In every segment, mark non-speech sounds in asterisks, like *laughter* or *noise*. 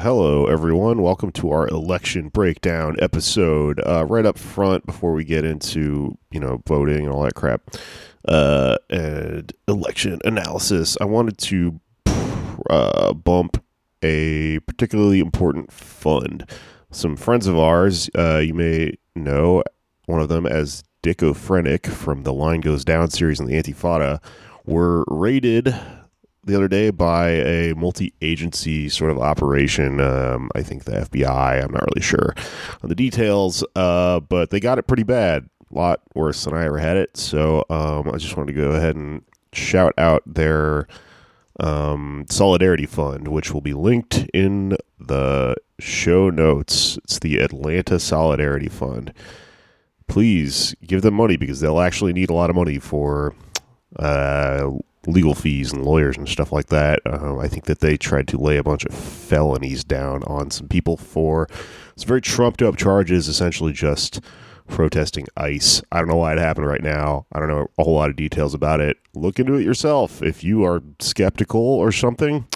Hello, everyone. Welcome to our election breakdown episode. Uh, right up front, before we get into you know voting and all that crap, uh, and election analysis, I wanted to uh, bump a particularly important fund. Some friends of ours, uh, you may know one of them as Dicko Frenick from the Line Goes Down series and the Antifada, were raided the other day by a multi-agency sort of operation. Um, I think the FBI. I'm not really sure on the details, uh, but they got it pretty bad. A lot worse than I ever had it. So um, I just wanted to go ahead and shout out their um, Solidarity Fund, which will be linked in the show notes. It's the Atlanta Solidarity Fund. Please give them money because they'll actually need a lot of money for uh, legal fees and lawyers and stuff like that. Uh, I think that they tried to lay a bunch of felonies down on some people for some very trumped up charges, essentially just protesting ICE. I don't know why it happened right now. I don't know a whole lot of details about it. Look into it yourself if you are skeptical or something.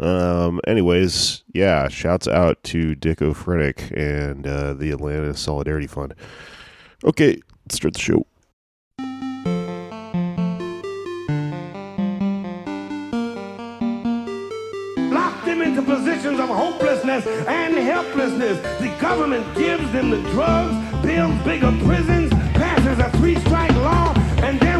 Um, anyways, yeah, shouts out to Dick O'Frenick and uh, the Atlanta Solidarity Fund. Okay, let's start the show. Of hopelessness and helplessness. The government gives them the drugs, builds bigger prisons, passes a three-strike law, and then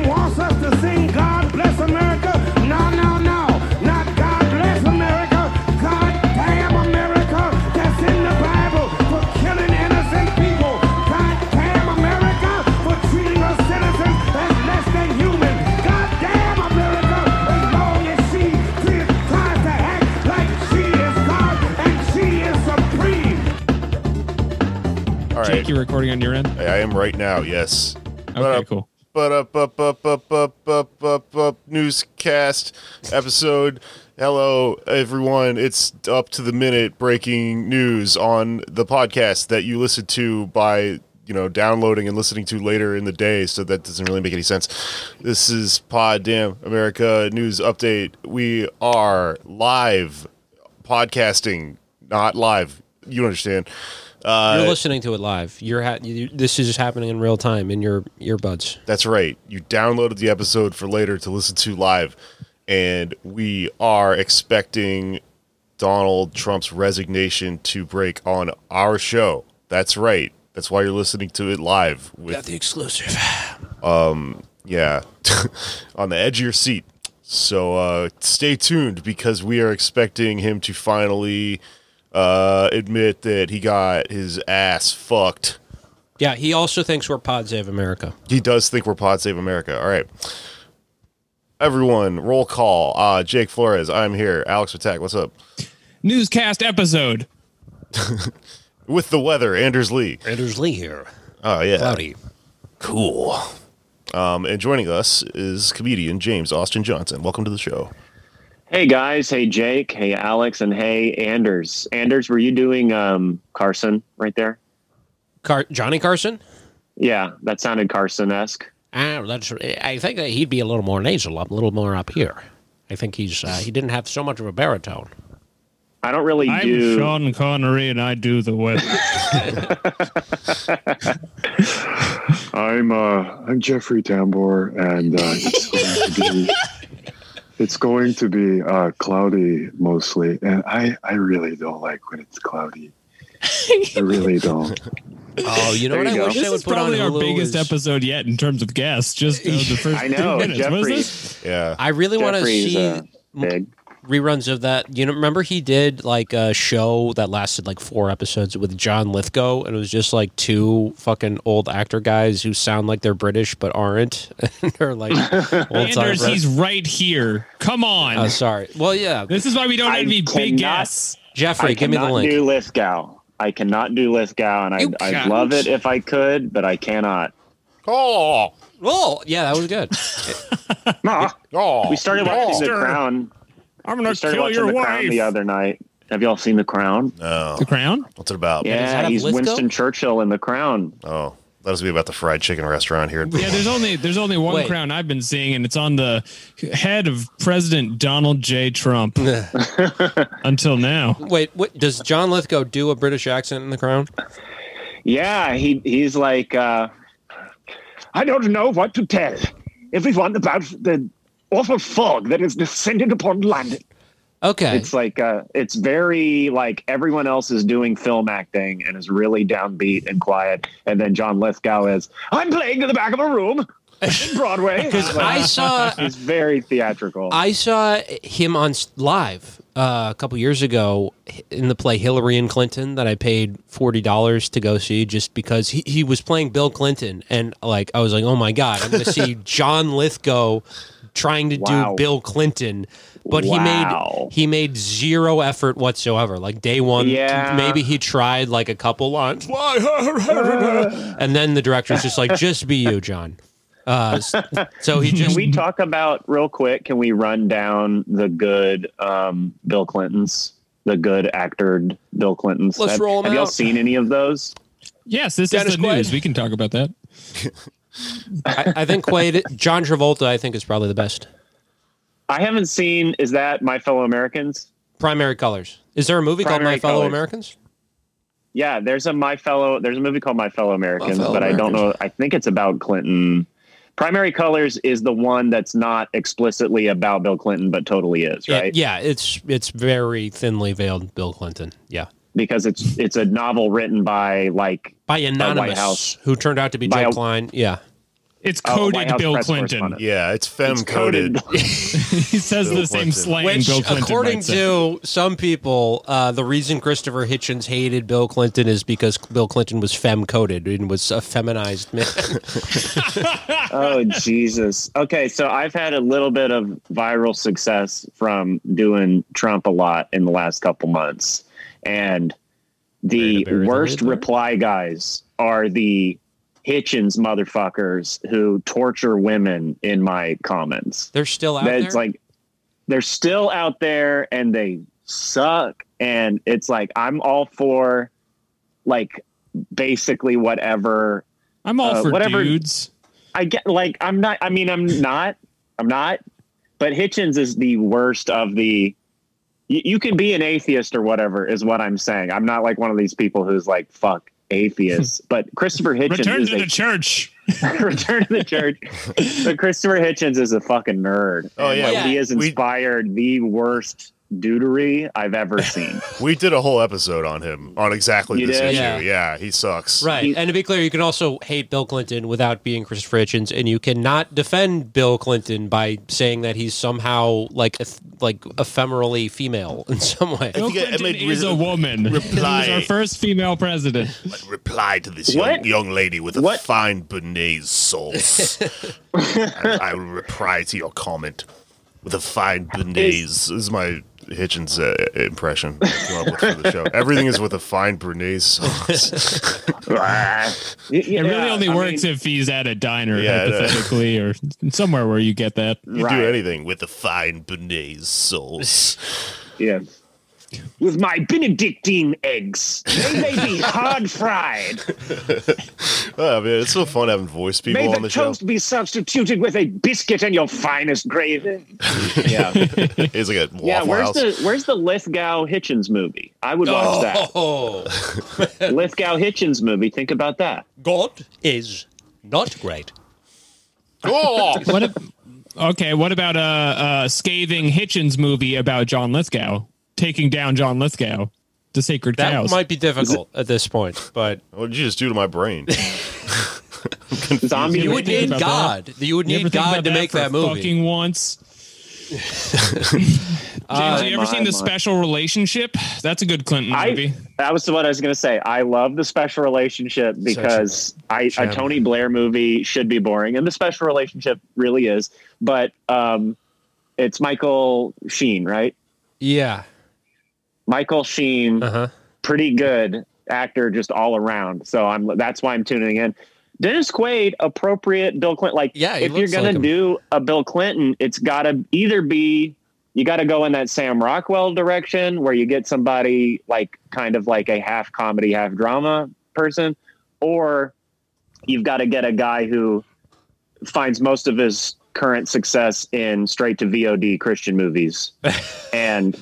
All right, Jake, you recording on your end? I am right now. Yes. Okay, cool. But up, up, up, up, up, up, up, up, newscast episode. Hello, everyone. It's up to the minute breaking news on the podcast that you listen to by, you know, downloading and listening to later in the day. So that doesn't really make any sense. This is Pod Damn America News Update. We are live podcasting, not live. You understand. Uh, You're listening to it live. You're ha- you, this is just happening in real time in your earbuds. That's right. You downloaded the episode for later to listen to live, and we are expecting Donald Trump's resignation to break on our show. That's right. That's why you're listening to it live with the exclusive. Um, yeah, *laughs* on the edge of your seat. So uh, stay tuned because we are expecting him to finally uh, admit that he got his ass fucked. Yeah, he also thinks we're Pod Save America. He does think we're Pod Save America. All right. Everyone, roll call. Uh, Jake Flores, I'm here. Alex Attack, what's up? Newscast episode. *laughs* With the weather, Anders Lee. Anders Lee here. Oh, yeah. Cloudy. Cool. Um, and joining us is comedian James Austin Johnson. Welcome to the show. Hey guys, hey Jake, hey Alex, and hey Anders. Anders, were you doing um, Carson right there? Car- Johnny Carson? Yeah, that sounded Carson-esque. Ah, that's. I think that he'd be a little more nasal, a little more up here. I think he's. Uh, he didn't have so much of a baritone. I don't really I'm do. Sean Connery and I do the weather. *laughs* I'm uh I'm Jeffrey Tambor and uh, it's going to be it's going to be uh cloudy mostly and I I really don't like when it's cloudy. I really don't. *laughs* Oh, you know There what? you I go. wish this they would is put on probably our Hulu biggest is- episode yet in terms of guests. Just uh, the *laughs* first I know, two minutes. What is Jeffrey. this? Yeah. I really want to see uh, big. Reruns of that. You know, remember he did like a show that lasted like four episodes with John Lithgow, and it was just like two fucking old actor guys who sound like they're British but aren't. *laughs* and they're like *laughs* old time. Anders, he's right here. Come on. Oh, sorry. Well, yeah, this is why we don't I have any big cannot- guests. Jeffrey, I give me the cannot link. do Lithgow. I cannot do Lithgow, and You I I can't. love it if I could, but I cannot. Oh, oh, yeah, that was good. *laughs* Ah, oh. we started watching The Crown. I'm We gonna started kill watching your The Crown the other night. Have y'all seen The Crown? No. The crown? What's it about? does Yeah, he's Lithgow? Winston Churchill in The Crown. Oh. That was me about the fried chicken restaurant here. Yeah, there's only there's only one Wait. crown I've been seeing, and it's on the head of President Donald J. Trump. *laughs* *laughs* Until now, Wait, what does John Lithgow do a British accent in The Crown? Yeah, he he's like uh, I don't know what to tell everyone about the awful fog that has descended upon London. Okay. it's like uh, it's very like everyone else is doing film acting and is really downbeat and quiet, and then John Lithgow is I'm playing in the back of a room in *laughs* Broadway. Because I saw he's very theatrical. I saw him on live uh, a couple years ago in the play Hillary and Clinton that I paid forty dollars to go see just because he, he was playing Bill Clinton and like I was like oh my god I'm going to see *laughs* John Lithgow trying to Wow. do Bill Clinton but Wow. he made he made zero effort whatsoever like day one Yeah. maybe he tried like a couple lines and then the director's just like just be you John uh, *laughs* so he just. Can we talk about real quick? Can we run down the good um, Bill Clintons, the good actored Bill Clintons? Let's have, roll 'em Have y'all seen any of those? yes, this Dennis is the Quaid. news. We can talk about that. *laughs* I, I think Quaid John Travolta I think is probably the best I haven't seen. Is that My Fellow Americans? Primary Colors. Is there a movie called Primary My Fellow Americans? Yeah, there's a My Fellow. There's a movie called My Fellow Americans, Fellow but I don't know. I think it's about Clinton. Primary Colors is the one that's not explicitly about Bill Clinton, but totally is, Yeah, right? Yeah, it's it's very thinly veiled Bill Clinton. Yeah. Because it's it's a novel written by like By Anonymous, House. who turned out to be By Joe a- Klein. Yeah. It's Oh, coded White Bill Clinton. Yeah, it's fem it's coded. *laughs* he says Bill the same Clinton. slang Which, Bill Clinton according might say. to some people, uh, the reason Christopher Hitchens hated Bill Clinton is because Bill Clinton was fem coded and was a feminized man. *laughs* *laughs* oh Jesus. Okay, so I've had a little bit of viral success from doing Trump a lot in the last couple months. And the worst reply guys are the Hitchens motherfuckers who torture women in my comments. They're still out That's there. like they're still out there and they suck and it's like I'm all for like basically whatever I'm all uh, for whatever- dudes. I get like I'm not. I mean, I'm not. I'm not. But Hitchens is the worst of the. You, you can be an atheist or whatever, is what I'm saying. I'm not like one of these people who's like fuck atheists. *laughs* but Christopher Hitchens Return is to a the church. *laughs* return to the church. *laughs* But Christopher Hitchens is a fucking nerd. Oh, yeah. like, Yeah. he has We- inspired the worst dudery I've ever *laughs* seen. We did a whole episode on him on exactly You this did? issue. Yeah. Yeah. he sucks. Right. He- and to be clear, you can also hate Bill Clinton without being Christopher Hitchens, and you cannot defend Bill Clinton by saying that he's somehow like like ephemerally female *laughs* in some way. Bill think I- I Clinton is re- a woman. *laughs* reply. He was our first female president. Reply to this young, young lady with a fine béarnaise sauce. and I will reply to your comment with a fine béarnaise. This is my Hitchens uh, impression I came up with for the show. Everything is with a fine béarnaise sauce. *laughs* It really only works if he's at a diner, Yeah, I know. hypothetically, or somewhere where you get that. You Right. do anything with a fine béarnaise sauce. Yeah. With my Benedictine eggs. They may be *laughs* hard fried. Oh man, it's so fun having voice people May on the show. May the show. toast be substituted with a biscuit and your finest gravy. *laughs* Yeah. It's like a waffle *laughs* Yeah, where's house. the where's the Lithgow Hitchens movie? I would watch that. Oh, Lithgow Hitchens movie. Think about that. God is not great. oh! What? If, okay, what about a, a scathing Hitchens movie about John Lithgow taking down John Lithgow, the sacred That cows? might be difficult at this point, but *laughs* What did you just do to my brain? *laughs* Zombie. you ever would need about God. You would need think God about to make that movie. Fucking once. *laughs* James, Uh, you ever my, seen the my. special relationship? That's a good Clinton I movie. that was what I was going to say. I love the special relationship because I, a. Tony Blair movie should be boring, and the special relationship really is. But um, it's Michael Sheen, right? Yeah. Michael Sheen, Uh huh. pretty good actor, just all around. So I'm that's why I'm tuning in. Dennis Quaid, appropriate Bill Clinton. Like, Yeah, if you're gonna like do a Bill Clinton, it's got to either be you got to go in that Sam Rockwell direction where you get somebody like kind of like a half comedy, half drama person, or you've got to get a guy who finds most of his current success in straight to VOD Christian movies. *laughs* and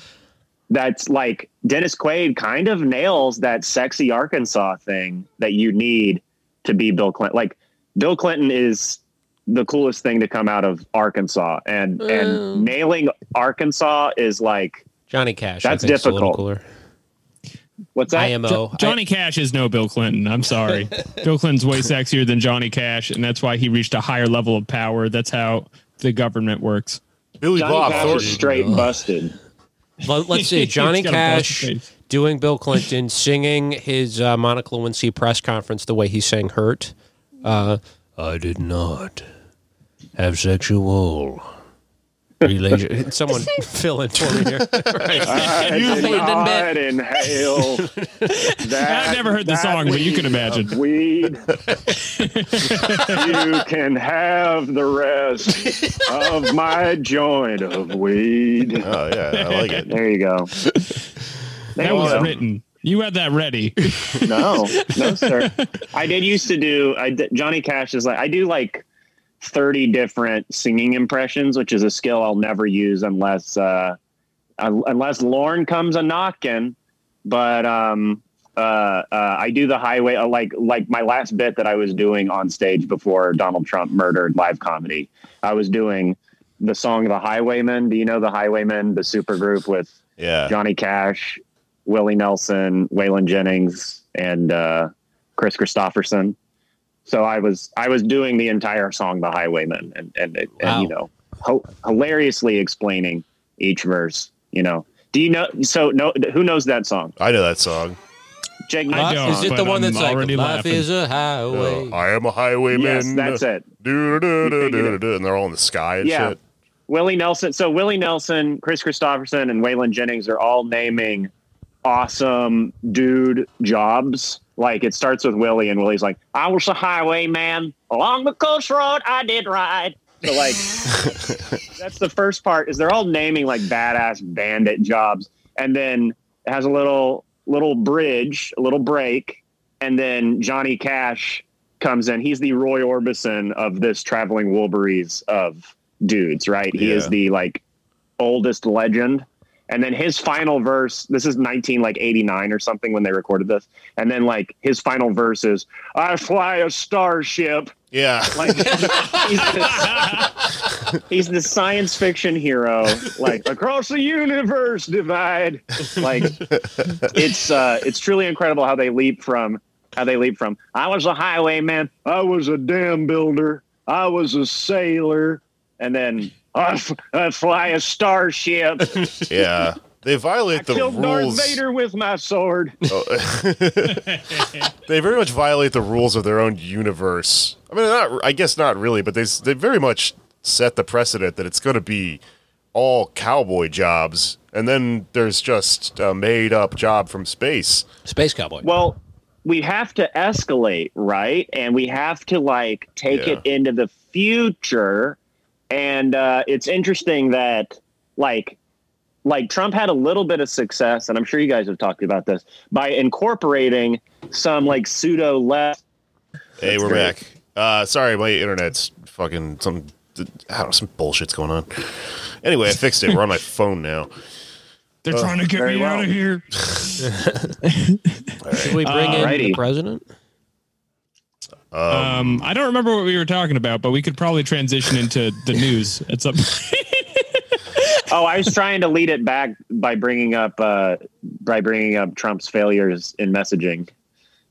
that's like Dennis Quaid kind of nails that sexy Arkansas thing that you need to be Bill Clinton. Like Bill Clinton is the coolest thing to come out of Arkansas and Mm. and nailing Arkansas is like Johnny Cash. That's think, a difficult. What's that? IMO. Johnny Cash is no Bill Clinton. I'm sorry. *laughs* Bill Clinton's way sexier than Johnny Cash, and that's why he reached a higher level of power. That's how the government works. Billy Johnny Bob Cash Thornton. is straight busted. Let, us see. *laughs* Johnny He's got a busted Cash doing Bill Clinton, *laughs* singing his uh, Monica Lewinsky press conference the way he sang "Hurt." Uh, I did not have sexual relation. *laughs* Someone fill in for me here. *laughs* *laughs* right. I did not inhale that. I've never heard the song, but you can imagine. Weed. you can have the rest of my joint of weed. Oh yeah, I like it. There you go. There That you was go. written. You had that ready. No, no, sir. I did used to do. I did, Johnny Cash is like I do like thirty different singing impressions, which is a skill I'll never use unless uh, unless Lorne comes a knocking. But um, uh, uh, I do the highway uh, like like my last bit that I was doing on stage before Donald Trump murdered live comedy. I was doing the song "The Highwaymen." Do you know the Highwaymen, the super group with Yeah. Johnny Cash, Willie Nelson, Waylon Jennings, and uh, Kris Kristofferson. So I was I was doing the entire song "The Highwayman" and and, and Wow. you know ho- hilariously explaining each verse. You know, do you know? So no, who knows that song? I know that song. Jake, I don't, Is it the but one I'm that's like already "Life laughing. is a highway"? Uh, I am a highwayman. Yes, that's it. Do, do, do, figured do, it. do, and they're all in the sky and Yeah. shit. Willie Nelson. So Willie Nelson, Kris Kristofferson, and Waylon Jennings are all naming awesome dude jobs. Like it starts with Willie, and Willie's like, "I was a highwayman along the coast road. I did ride." So like, *laughs* that's the first part. Is they're all naming like badass bandit jobs, and then it has a little little bridge, a little break, and then Johnny Cash comes in. He's the Roy Orbison of this traveling Wilburys of dudes, right? He is the like oldest legend. And then his final verse, this is 19 like 89 or something when they recorded this. And then like his final verse is I fly a starship. Yeah. Like he's the, he's the science fiction hero, like across the universe divide. Like it's uh it's truly incredible how they leap from how they leap from I was a highwayman, I was a dam builder, I was a sailor, and then I, f- I fly a starship. *laughs* yeah. They violate the rules. I Killed Darth. Vader with my sword. *laughs* Oh. *laughs* they very much violate the rules of their own universe. I mean, not. I guess not really, but they they very much set the precedent that it's going to be all cowboy jobs, and then there's just a made up job from space. Space Cowboy. Well, we have to escalate, right? And we have to like take Yeah. it into the future. And uh, it's interesting that like like Trump had a little bit of success, and I'm sure you guys have talked about this by incorporating some like pseudo left. Hey, That's we're great. back. Uh, sorry, my internet's fucking some. I don't know, some bullshit's going on. Anyway, I fixed it. We're on my *laughs* phone now. They're trying to get very me well. out of here. *laughs* Should we bring in the president? Um, I don't remember what we were talking about, but we could probably transition into the *laughs* news at some *laughs* Oh, I was trying to lead it back by bringing up uh, by bringing up Trump's failures in messaging.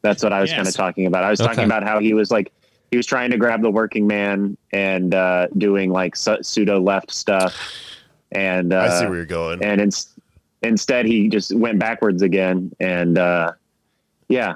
That's what I was Yes. kind of talking about. I was Okay. talking about how he was like he was trying to grab the working man and uh, doing like su- pseudo left stuff, and uh, I see where you're going. and ins- instead he just went backwards again. And uh, yeah,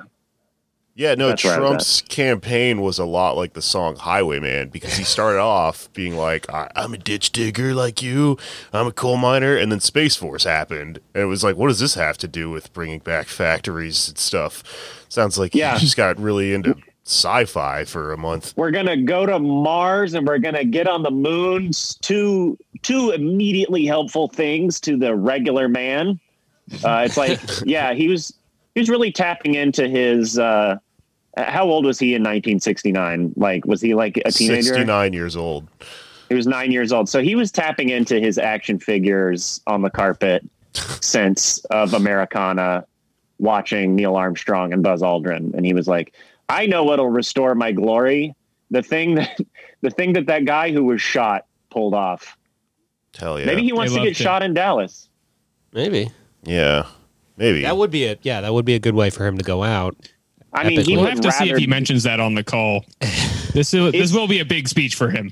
Yeah, no, That's where I was Trump's campaign was a lot like the song Highwayman because he started *laughs* off being like, I'm a ditch digger like you, I'm a coal miner, and then Space Force happened. And it was like, what does this have to do with bringing back factories and stuff? Sounds like Yeah. he just got really into sci fi for a month. we're gonna go to Mars and we're gonna get on the moon. Two two immediately helpful things to the regular man. Uh, it's like, *laughs* yeah, he was he was really tapping into his Uh, Uh, how old was he in 1969? Like, was he like a teenager? 69 years old. He was nine years old. So he was tapping into his action figures on the carpet *laughs* sense of Americana, watching Neil Armstrong and Buzz Aldrin. And he was like, I know what'll restore my glory. The thing that *laughs* the thing that that guy who was shot pulled off. Hell yeah. Maybe he wants They to get loved it. shot in Dallas. Maybe yeah. Maybe. that would be it. yeah that would be a good way for him to go out. I mean, Epic. he We'll have to see if he mentions that on the call. *laughs* This will, this will be a big speech for him.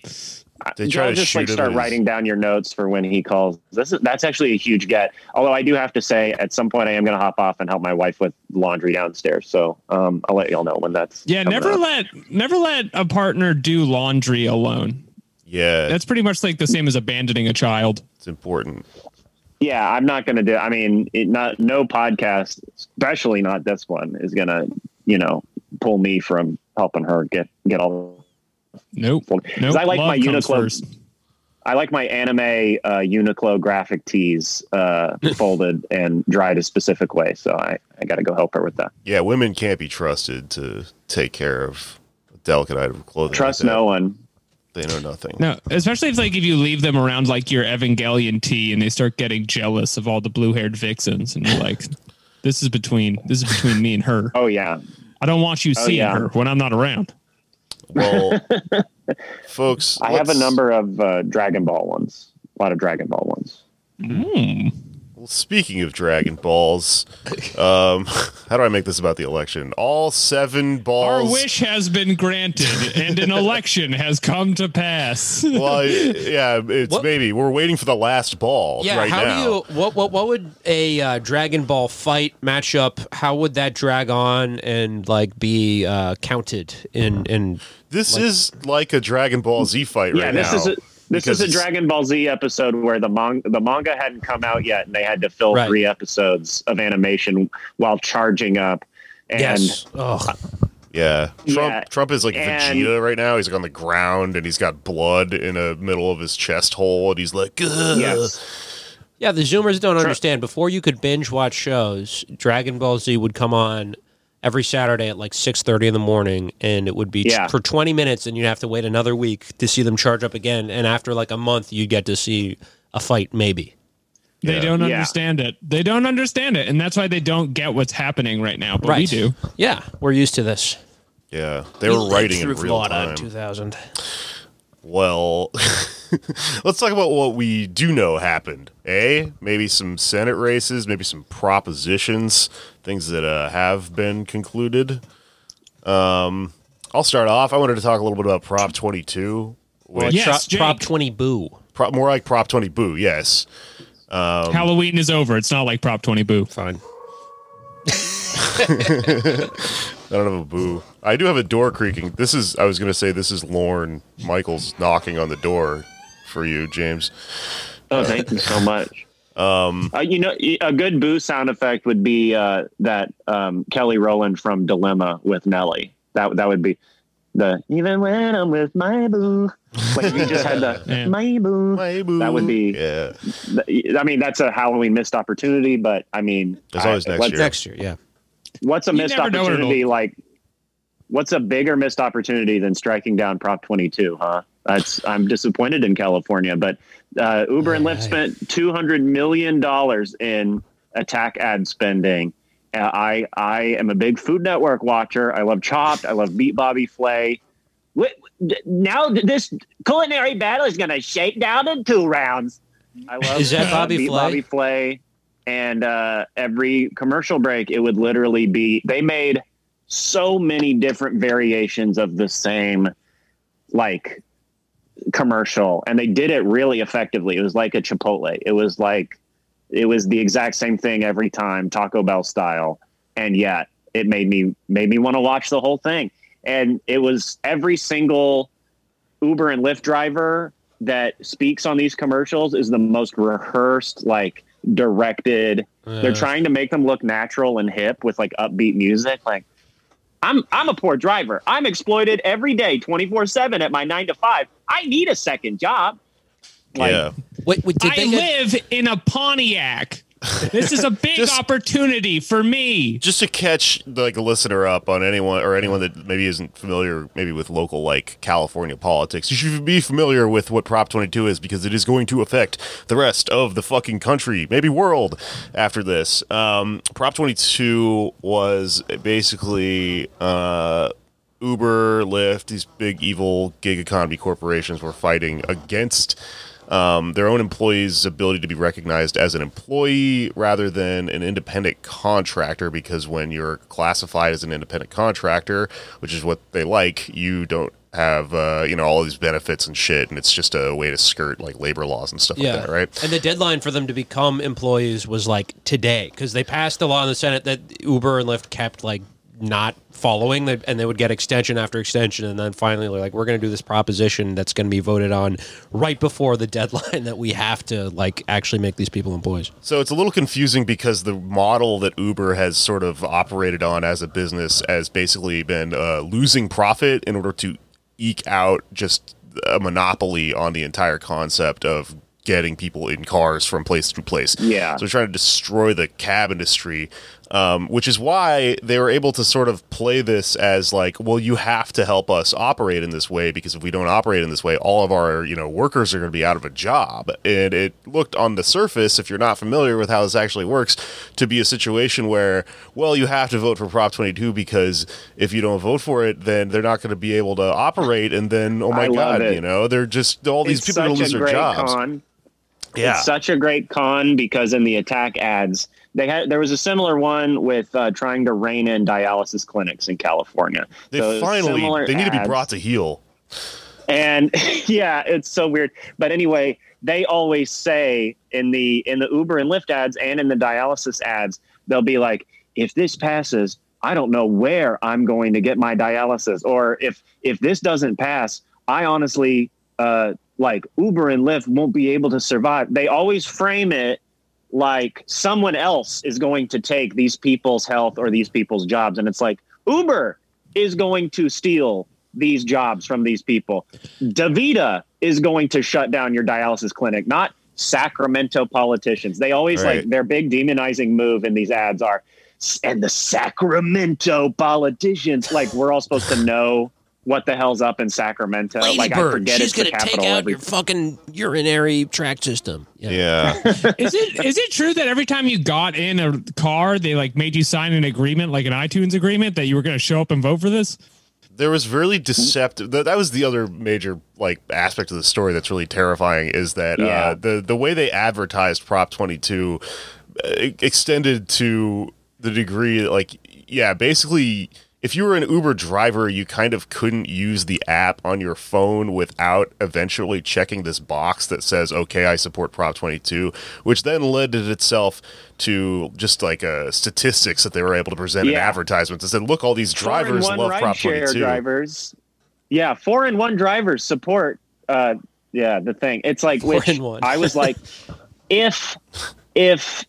they try to just shoot like start as- writing down your notes for when he calls. This is that's actually a huge get. Although I do have to say, at some point, I am going to hop off and help my wife with laundry downstairs. So um, I'll let y'all know when that's. Yeah, never up. let never let a partner do laundry alone. Yeah. That's pretty much like the same as abandoning a child. it's important. Yeah, I'm not going to do. I mean, it, not no podcast, especially not this one, is going to you know pull me from helping her get get all. Nope. Because Nope. I like Love my comes Uniqlo. first. I like my anime uh, Uniqlo graphic tees uh, *laughs* folded and dried a specific way. So I, I got to go help her with that. Yeah, women can't be trusted to take care of a delicate item of clothing. Trust like no one. They know nothing. No, especially if like if you leave them around like your Evangelion tea and they start getting jealous of all the blue haired vixens and you're like, this is between this is between me and her. Oh yeah, I don't want you Oh, seeing yeah. her when I'm not around. Well, *laughs* folks, I have a number of uh, Dragon Ball ones. A lot of Dragon Ball ones. Hmm. Well, speaking of Dragon Balls, um, *laughs* how do I make this about the election? All seven balls. Our balls. wish has been granted and an election has come to pass. *laughs* Well, yeah, it's What- maybe we're waiting for the last ball Yeah, right how now. do you what what what would a uh, Dragon Ball fight matchup? How would that drag on and like be uh, counted in in? This is like a Dragon Ball Z fight Yeah, right this now. is a, this is a Dragon Ball Z episode where the manga the manga hadn't come out yet, and they had to fill Right. three episodes of animation while charging up. And yes. Ugh. Yeah, Trump. Yeah, Trump is like and- Vegeta right now. He's like on the ground and he's got blood in the middle of his chest hole, and he's like, Ugh. yes, Yeah, the Zoomers don't understand. Before you could binge watch shows, Dragon Ball Z would come on every Saturday at like six thirty in the morning, and it would be Yeah. for twenty minutes, and you'd have to wait another week to see them charge up again. And after like a month, you'd get to see a fight, maybe. They Yeah. don't Yeah. understand it. They don't understand it, and that's why they don't get what's happening right now. But we do. Yeah, we're used to this. Yeah, they were writing in real Florida time. in two thousand. Well, *laughs* let's talk about what we do know happened. Eh? Maybe some Senate races, maybe some propositions, things that uh, have been concluded. Um, I'll start off. I wanted to talk a little bit about Prop 22, which Yes, Prop, Jake. Prop twenty boo. pro- more like Prop 20 Boo. Yes. Um, Halloween is over. It's not like Prop 20 Boo. Fine. *laughs* I don't have a boo. I do have a door creaking. This is. I was going to say this is Lorne Michaels knocking on the door for you, James. Oh, thank you so much. Um, uh, you know, a good boo sound effect would be uh, that um, Kelly Rowland from Dilemma with Nelly. That that would be the even when I'm with my boo. Like if you just had the *laughs* Yeah. my boo. My boo. That would be- Yeah. th- I mean, that's a Halloween missed opportunity, but I mean, There's always I- next year. Next year, yeah. What's a You missed never know what opportunity like? What's a bigger missed opportunity than striking down Prop 22? Huh? That's I'm disappointed in California, but uh, Uber and Lyft spent 200 million dollars in attack ad spending. Uh, I I am a big Food Network watcher. I love Chopped. I love Beat Bobby Flay. Now this culinary battle is going to shake down in two rounds. I love Is that uh, Bobby Beat Flay? Bobby Flay. And uh, every commercial break, it would literally be they made so many different variations of the same like commercial and they did it really effectively. It was like a Chipotle. It was like it was the exact same thing every time, Taco Bell style. And yet it made me made me want to watch the whole thing. And it was every single Uber and Lyft driver that speaks on these commercials is the most rehearsed, like directed. They're trying to make them look natural and hip with like upbeat music. Like I'm I'm a poor driver. I'm exploited every day, 24/7 at my 9 to 5. I need a second job. Like, yeah. Wait, wait, did I they get, live in a Pontiac. *laughs* This is a big Just- opportunity for me. just to catch like a listener up on anyone or anyone that maybe isn't familiar maybe with local like California politics, you should be familiar with what Prop 22 is because it is going to affect the rest of the fucking country, maybe world after this. Um, Prop 22 was basically uh, Uber, Lyft, these big evil gig economy corporations were fighting against um, their own employees' ability to be recognized as an employee rather than an independent contractor. Because when you're classified as an independent contractor, which is what they like, you don't have uh, you know all these benefits and shit, and it's just a way to skirt like labor laws and stuff Yeah, like that, right? And the deadline for them to become employees was like today because they passed a law in the Senate that Uber and Lyft kept like not following, They- and they would get extension after extension, and then finally they're like, "We're going to do this proposition that's going to be voted on right before the *laughs* deadline that we have to like actually make these people employees." So it's a little confusing because the model that Uber has sort of operated on as a business has basically been uh, losing profit in order to eke out just a monopoly on the entire concept of getting people in cars from place to place. Yeah. So they're trying to destroy the cab industry, um, which is why they were able to sort of play this as like, well, you have to help us operate in this way because if we don't operate in this way, all of our you know workers are going to be out of a job. And it looked on the surface, if you're not familiar with how this actually works, to be a situation where, well, you have to vote for Prop 22 because if you don't vote for it, then they're not going to be able to operate, and then oh my god, it. you know, they're just all these It's people are going to lose their jobs. con. Yeah. It's such a great con because in the attack ads, they had there was a similar one with uh, trying to rein in dialysis clinics in California. They So finally they need to be brought to heel. And *laughs* yeah, it's so weird. But anyway, they always say in the in the Uber and Lyft ads and in the dialysis ads, they'll be like, if this passes, I don't know where I'm going to get my dialysis. Or if if this doesn't pass, I honestly uh like Uber and Lyft won't be able to survive. They always frame it like someone else is going to take these people's health or these people's jobs. And it's like Uber is going to steal these jobs from these people. Davita is going to shut down your dialysis clinic, not Sacramento politicians. They always Right. like their big demonizing move in these ads are and the Sacramento politicians. Like we're all supposed to know what the hell's up in Sacramento. like I forget she's it's the going to take capital out every your fucking urinary tract system. Yeah. *laughs* Is it is it true that every time you got in a car, they like made you sign an agreement, like an iTunes agreement, that you were going to show up and vote for this? there was really deceptive that, that was the other major like aspect of the story that's really terrifying is that Yeah. uh, the the way they advertised prop 22 uh, extended to the degree that like yeah basically if you were an uber driver you kind of couldn't use the app on your phone without eventually checking this box that says okay i support prop 22 which then led it itself to just like uh, statistics that they were able to present in advertisements that said look all these drivers love prop rideshare 22 drivers. Yeah, four and one drivers support. Uh, yeah, the thing. It's like Four which and one. I was like, *laughs* if if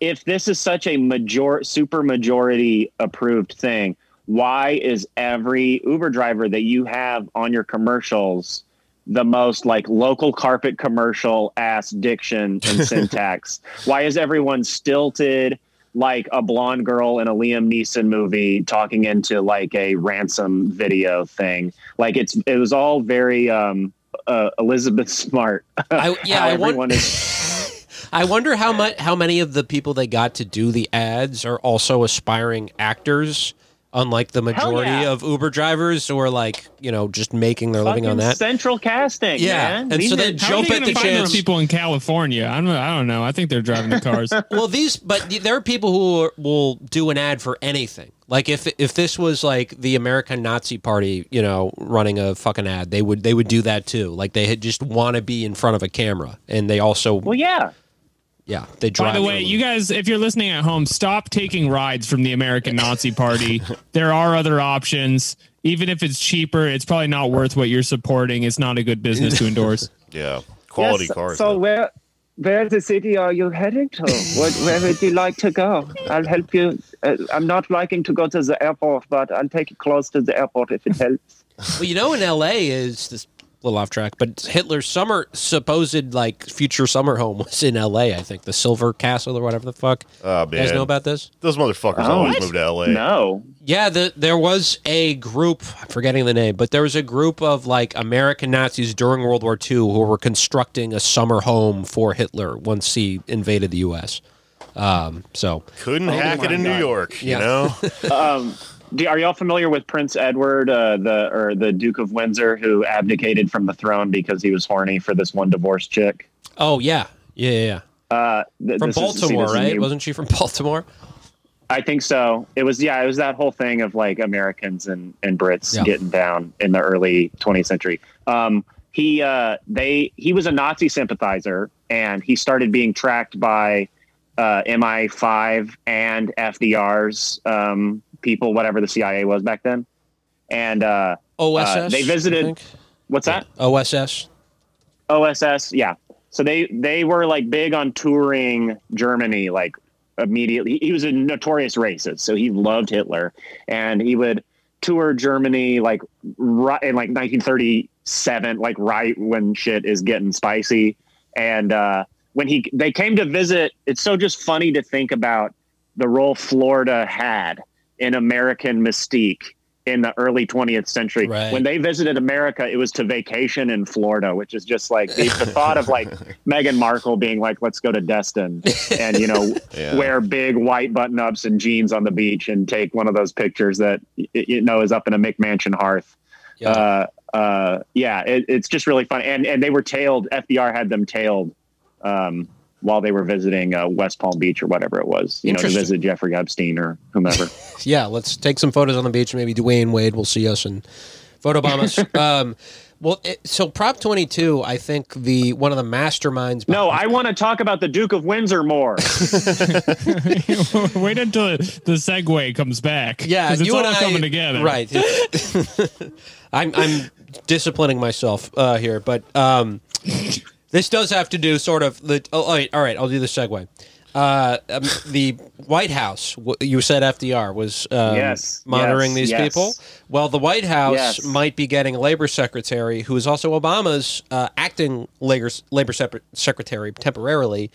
if this is such a major super majority approved thing, why is every Uber driver that you have on your commercials the most like local carpet commercial ass diction and *laughs* syntax? Why is everyone stilted? like a blonde girl in a Liam Neeson movie talking into like a ransom video thing. Like it's it was all very um uh, Elizabeth Smart. I, yeah, *laughs* I wonder. is *laughs* I wonder how much how many of the people they got to do the ads are also aspiring actors, unlike the majority yeah. of Uber drivers who are like you know just making their living on that. central casting. Yeah, man. and These so they How Jump are they at gonna the chance. people in California? I don't. I don't know. I think they're driving the cars. *laughs* well, these, but there are people who are, will do an ad for anything. Like if if this was like the American Nazi Party, you know, running a fucking ad, they would they would do that too. Like they had just want to be in front of a camera, and they also well, yeah. Yeah they drive. By the way, you guys, if you're listening at home, stop taking rides from the American Nazi Party. *laughs* there are other options. Even if it's cheaper, it's probably not worth what you're supporting. It's not a good business to endorse. *laughs* Yeah, quality Yes, cars. So though. where where the city are you heading to? what, where would you like to go? I'll help you. Uh, I'm not liking to go to the airport, but I'll take you close to the airport if it helps. Well, you know, in L.A. is this little off track, but Hitler's summer supposed like future summer home was in L.A. I think the Silver Castle or whatever the fuck. Oh, You guys know about this? Those motherfuckers Oh, always what? move to LA. No. Yeah, the, there was a group. I'm forgetting the name, but there was a group of like American Nazis during World War II who were constructing a summer home for Hitler once he invaded the U.S. Um, so Couldn't Oh hack it in New York, Yeah. you know? *laughs* *laughs* Um, do, are y'all familiar with Prince Edward, uh, the or the Duke of Windsor, who abdicated from the throne because he was horny for this one divorced chick? Oh yeah, yeah, yeah. yeah. Uh, th- From this is- see, Baltimore, is right? new. Wasn't she from Baltimore? I think so. It was yeah, it was that whole thing of like Americans and, and Brits Yeah. getting down in the early 20th century. Um, he uh, they he was a Nazi sympathizer and he started being tracked by uh, MI5 and FDR's um, people, whatever the CIA was back then. And uh, OSS. they visited- what's that? OSS. OSS, yeah. So they they were like big on touring Germany, like immediately. He was a notorious racist, so he loved Hitler, and he would tour Germany like right in like 1937, like right when shit is getting spicy. And uh, when he they came to visit, it's so just funny to think about the role Florida had in American mystique in the early 20th century. Right. When they visited America, it was to vacation in Florida, which is just like the, the thought of like *laughs* Meghan Markle being like, let's go to Destin and, you know, *laughs* Yeah. wear big white button ups and jeans on the beach and take one of those pictures that, you know, is up in a McMansion hearth. Yeah. Uh, uh, yeah, it, it's just really fun. And, and they were tailed, FDR had them tailed um, while they were visiting uh, West Palm Beach or whatever it was, you know, to visit Jeffrey Epstein or whomever. *laughs* yeah, let's take some photos on the beach. Maybe Dwyane Wade will see us and photobombs. *laughs* um, well, it, so Prop 22, I think the one of the masterminds. no, I want to talk about the Duke of Windsor more. *laughs* Wait until the segue comes back. yeah, 'Cause it's you all and I, coming together. Right. I'm I'm disciplining myself uh, here, but um, this does have to do sort of the. Oh, all right, all right. I'll do the segue. Uh, um, the White House, you said FDR was um, Yes, monitoring yes, these yes. people. Well, the White House might be getting a labor secretary who is also Obama's uh, acting labor, labor secretary temporarily.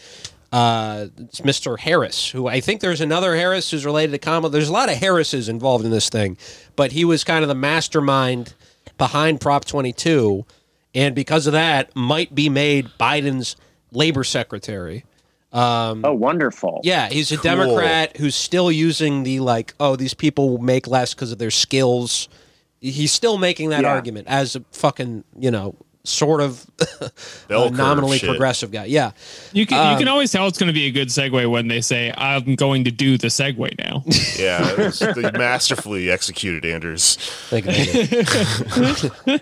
Uh, it's Mr. Harris, who I think there's another Harris who's related to Kamala. There's a lot of Harrises involved in this thing, but he was kind of the mastermind behind Prop 22, and because of that, might be made Biden's labor secretary. oh, wonderful. Yeah, he's a Democrat who's still using the like, oh, these people will make less because of their skills. He's still making that Yeah. argument as a fucking, you know, sort of *laughs* Bell a nominally shit. progressive guy. Yeah. You can Um, you can always tell it's going to be a good segue when they say I'm going to do the segue now. *laughs* Yeah, it was masterfully executed, Anders. Thank you.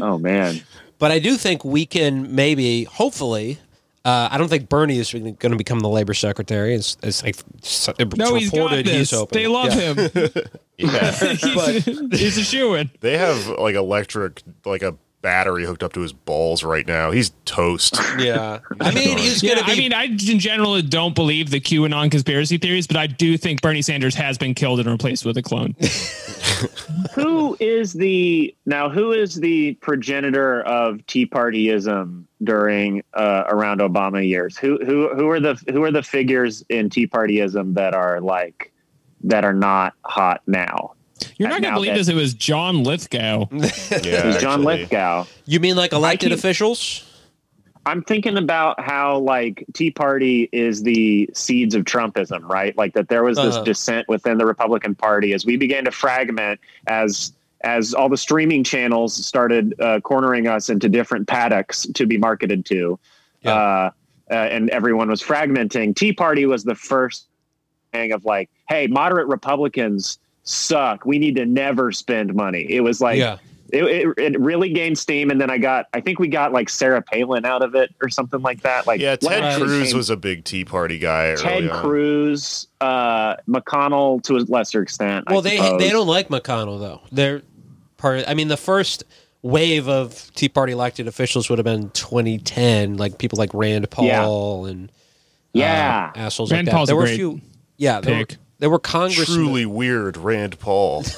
*laughs* Oh, man. But I do think we can maybe, hopefully, uh, I don't think Bernie is going to become the labor secretary. It's, it's like it's No, he's got reported this. he's open. They love Yeah. him. *laughs* *laughs* Yeah, he's, he's a shoe in. they have like electric, like a battery hooked up to his balls right now. He's toast. *laughs* Yeah. *laughs* I mean, he's going Yeah, to be. I mean, I in general don't believe the QAnon conspiracy theories, but I do think Bernie Sanders has been killed and replaced with a clone. *laughs* who is the now who is the progenitor of tea partyism during uh, around obama years who who who are the who are the figures in tea partyism that are like that are not hot now You're not going to believe that- this. It was John Lithgow. *laughs* Yeah, Who's john actually. lithgow you mean like elected keep- officials? i'm thinking about how like tea party is the seeds of trumpism right like that there was this Uh-huh. dissent within the republican party as we began to fragment as as all the streaming channels started uh, cornering us into different paddocks to be marketed to Yeah. uh, uh, and everyone was fragmenting tea party was the first thing of like hey moderate republicans suck we need to never spend money it was like yeah. it, it, it really gained steam and then i got i think we got like sarah palin out of it or something like that like Yeah, Ted what Cruz became- was a big Tea Party guy. ted cruz uh mcconnell to a lesser extent I Well, they suppose. they don't like McConnell though. They're part. Of, I mean, the first wave of Tea Party elected officials would have been 2010, like people like Rand Paul and uh, yeah assholes Rand like that. Paul's there a were a few. Yeah, there were, pick. There were congressmen. Truly weird Rand Paul. *laughs*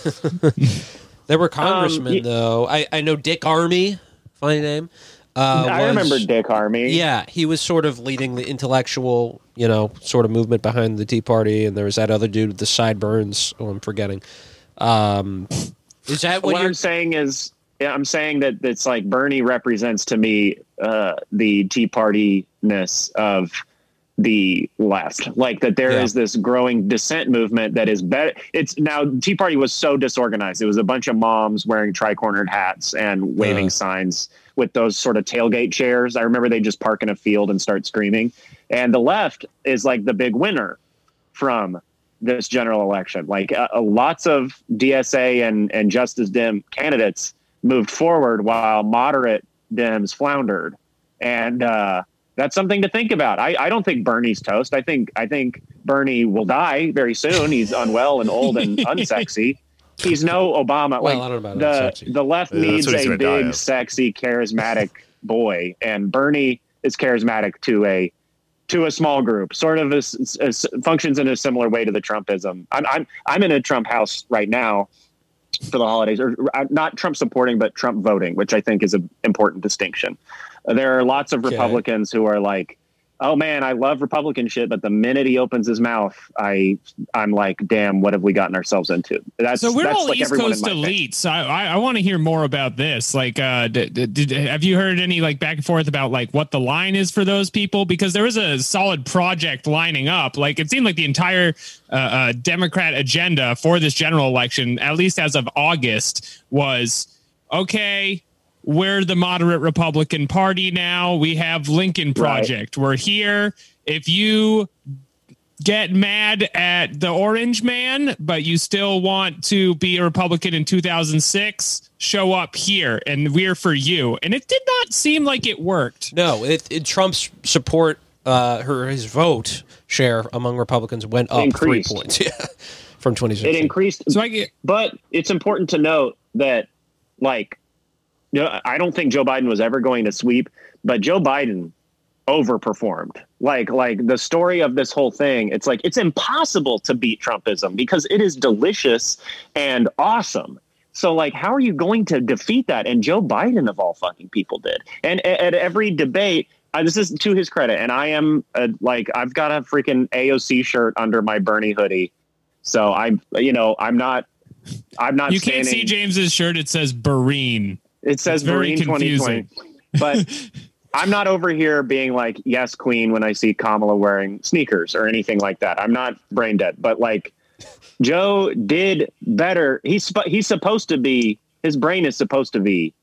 There were congressmen y- though. I I know Dick Armey funny name. Uh, I was- remember Dick Armey. Yeah, he was sort of leading the intellectual, you know, sort of movement behind the Tea Party, and there was that other dude with the sideburns. Oh, I'm forgetting. Um, is that what, what you're I'm saying is, yeah, I'm saying that it's like Bernie represents to me uh, the Tea Party ness of the left. Like that there is Yeah. this growing dissent movement that is better. It's now Tea Party was so disorganized. It was a bunch of moms wearing tri-cornered hats and waving Uh. signs with those sort of tailgate chairs. I remember they just park in a field and start screaming. And the left is like the big winner from this general election. Like uh, uh, lots of DSA and and Justice Dem candidates moved forward while moderate Dems floundered, and uh, that's something to think about. I, I don't think Bernie's toast. I think I think Bernie will die very soon. He's unwell and old and *laughs* unsexy. He's no Obama. Well, like I don't know about the unsexy. the left Yeah, needs a big, sexy, charismatic boy, and Bernie is charismatic to a to a small group, sort of as, as functions in a similar way to the Trumpism. I'm I'm I'm in a Trump house right now for the holidays, or uh, not Trump supporting, but Trump voting, which I think is an important distinction. There are lots of Okay. Republicans who are like, "Oh man, I love Republican shit," but the minute he opens his mouth, I I'm like, "Damn, what have we gotten ourselves into?" That's So we're that's all like East Coast elites. I I, I want to hear more about this. Like, uh, did, did, have you heard any like back and forth about like what the line is for those people? Because there was a solid project lining up. Like, it seemed like the entire uh, uh, Democrat agenda for this general election, at least as of August, was okay. We're the moderate Republican Party now. We have Lincoln Project. We're here. If you get mad at the orange man, but you still want to be a Republican in 2006, show up here and we're for you. And it did not seem like it worked. No, it, it Trump's support, uh, her his vote share among Republicans went up three points. *laughs* Yeah, from 2016. It increased So I get But it's important to note that, like, you know, I don't think Joe Biden was ever going to sweep, but Joe Biden overperformed. Like, like the story of this whole thing, it's like it's impossible to beat Trumpism because it is delicious and awesome. So, like, how are you going to defeat that? And Joe Biden, of all fucking people, did. And a- at, every debate, uh, this is to his credit, and I am uh, like, I've got a freaking AOC shirt under my Bernie hoodie. So I'm, you know, I'm not, I'm not. you can't see James's shirt. It says Barine. It says It's Marine 2020, confusing. but *laughs* I'm not over here being like, yes, queen, when I see Kamala wearing sneakers or anything like that. I'm not brain dead, but like Joe did better. He's, sp- he's supposed to be, his brain is supposed to be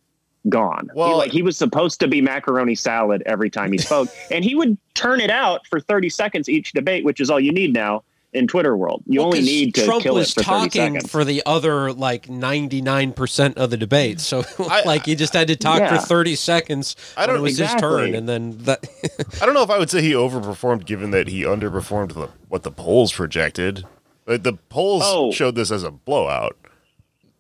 gone. He, like he was supposed to be macaroni salad every time he spoke *laughs* and he would turn it out for 30 seconds each debate, which is all you need now in Twitter world. You Well, only 'cause need to Trump kill was it for talking seconds. for the other like 99% of the debate. So *laughs* like you just had to talk Yeah. for 30 seconds I don't- it was Exactly. his turn and then that *laughs* I don't know if I would say he overperformed, given that he underperformed the, what the polls projected. Like, the polls Oh. showed this as a blowout.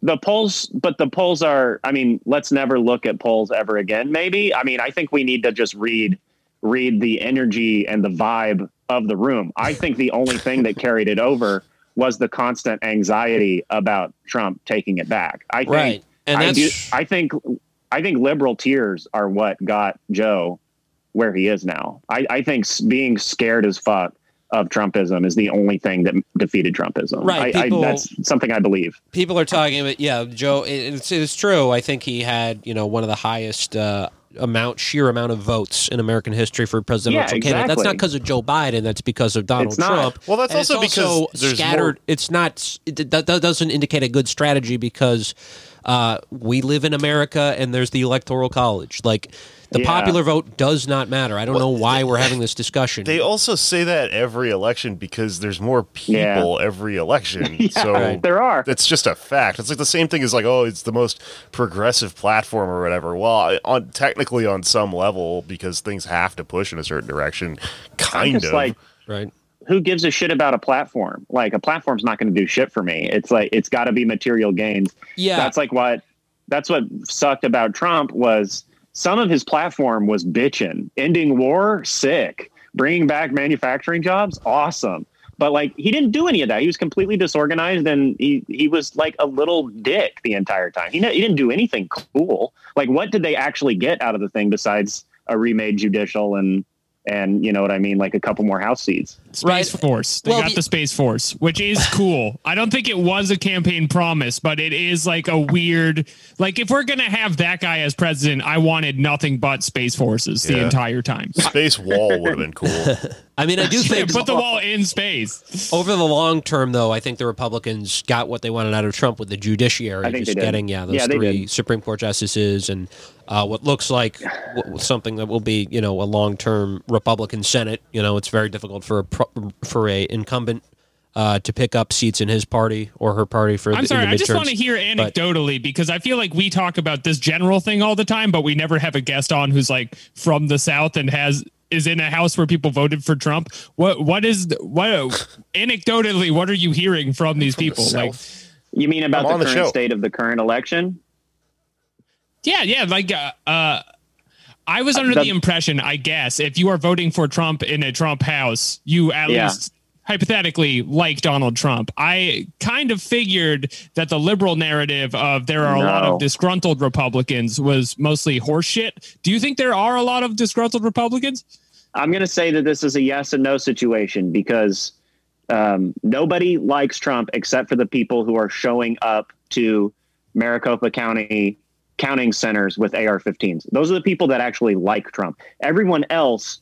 the polls but the polls are i mean let's never look at polls ever again maybe i mean i think we need to just read read the energy and the vibe of the room. I think the only thing that carried it over was the constant anxiety about trump taking it back. I think Right. And I, do, I think i think liberal tears are what got joe where he is now. I, I think being scared as fuck of trumpism is the only thing that defeated trumpism. Right, I, people- I, that's something i believe. People are talking about yeah, Joe it's it's true. I think he had, you know, one of the highest uh amount sheer amount of votes in American history for presidential Yeah, candidate. That's not because of Joe Biden, that's because of Donald Trump. Well, that's And also because there's scattered. more- It's not. It, that, that doesn't indicate a good strategy because uh, we live in America and there's the electoral college. Like the Yeah. popular vote does not matter. I don't know why we're having this discussion. They also say that every election because there's more people Yeah. every election. *laughs* so Right. there are That's just a fact. It's like the same thing as like, oh, it's the most progressive platform or whatever. Well, on technically on some level, because things have to push in a certain direction, kind of. like right. who gives a shit about a platform? Like a platform's not going to do shit for me. It's like it's got to be material gains. Yeah. That's like what that's what sucked about Trump was some of his platform was bitching, ending war, sick, bringing back manufacturing jobs, awesome. But like he didn't do any of that. He was completely disorganized and he he was like a little dick the entire time. He, he didn't do anything cool. Like what did they actually get out of the thing besides a remade judicial and and you know what I mean, like a couple more house seats. Space Right. Force. They Well, got the- the Space Force, which is *laughs* cool. I don't think it was a campaign promise, but it is like a weird. Like if we're gonna have that guy as president, I wanted nothing but Space Forces the entire time. *laughs* Space wall would have been cool. *laughs* I mean, I do think Put the wall in space. over the long term, though, I think the Republicans got what they wanted out of Trump with the judiciary, I think just they did. getting yeah those Yeah, three did. Supreme Court justices and uh, what looks like w- something that will be you know a long term Republican Senate. You know, it's very difficult for a pro- for a incumbent. Uh, to pick up seats in his party or her party for I'm the, sorry, in the I just want to hear But- anecdotally because I feel like we talk about this general thing all the time, but we never have a guest on who's like from the South and has is in a house where people voted for Trump. What what is what anecdotally? What are you hearing from these people? like, You mean about I'm the the current show. state of the current election? yeah, yeah, like uh, uh I was under the- impression, I guess, if you are voting for Trump in a Trump house, you at Yeah. least hypothetically like Donald Trump. I kind of figured that the liberal narrative of there are a lot of disgruntled Republicans was mostly horseshit. Do you think there are a lot of disgruntled Republicans? I'm going to say that this is a yes and no situation because um, nobody likes Trump except for the people who are showing up to Maricopa County counting centers with AR-15s. Those are the people that actually like Trump. Everyone else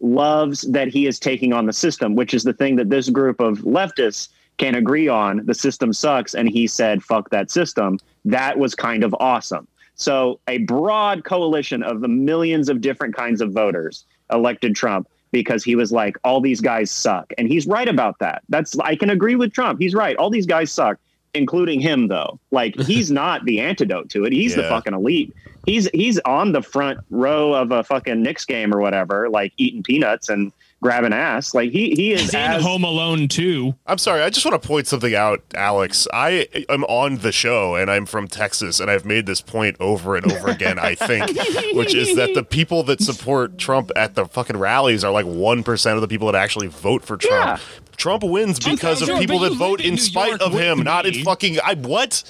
loves that he is taking on the system, which is the thing that this group of leftists can agree on. The system sucks, and he said, "Fuck that system." That was kind of awesome. So a broad coalition of the millions of different kinds of voters elected Trump because he was like, all these guys suck. And he's right about that. That's I can agree with Trump. He's right. All these guys suck, including him though. Like *laughs* he's not the antidote to it. He's the fucking elite. He's he's on the front row of a fucking Knicks game or whatever, like eating peanuts and grabbing ass. Like he he is He's in as Home Alone too. I'm sorry. I just want to point something out, Alex. I am on the show and I'm from Texas, and I've made this point over and over again, I think, *laughs* which is that the people that support Trump at the fucking rallies are like 1% of the people that actually vote for Trump. Yeah. Trump wins because of people that vote in in spite York of him, not in fucking. I What?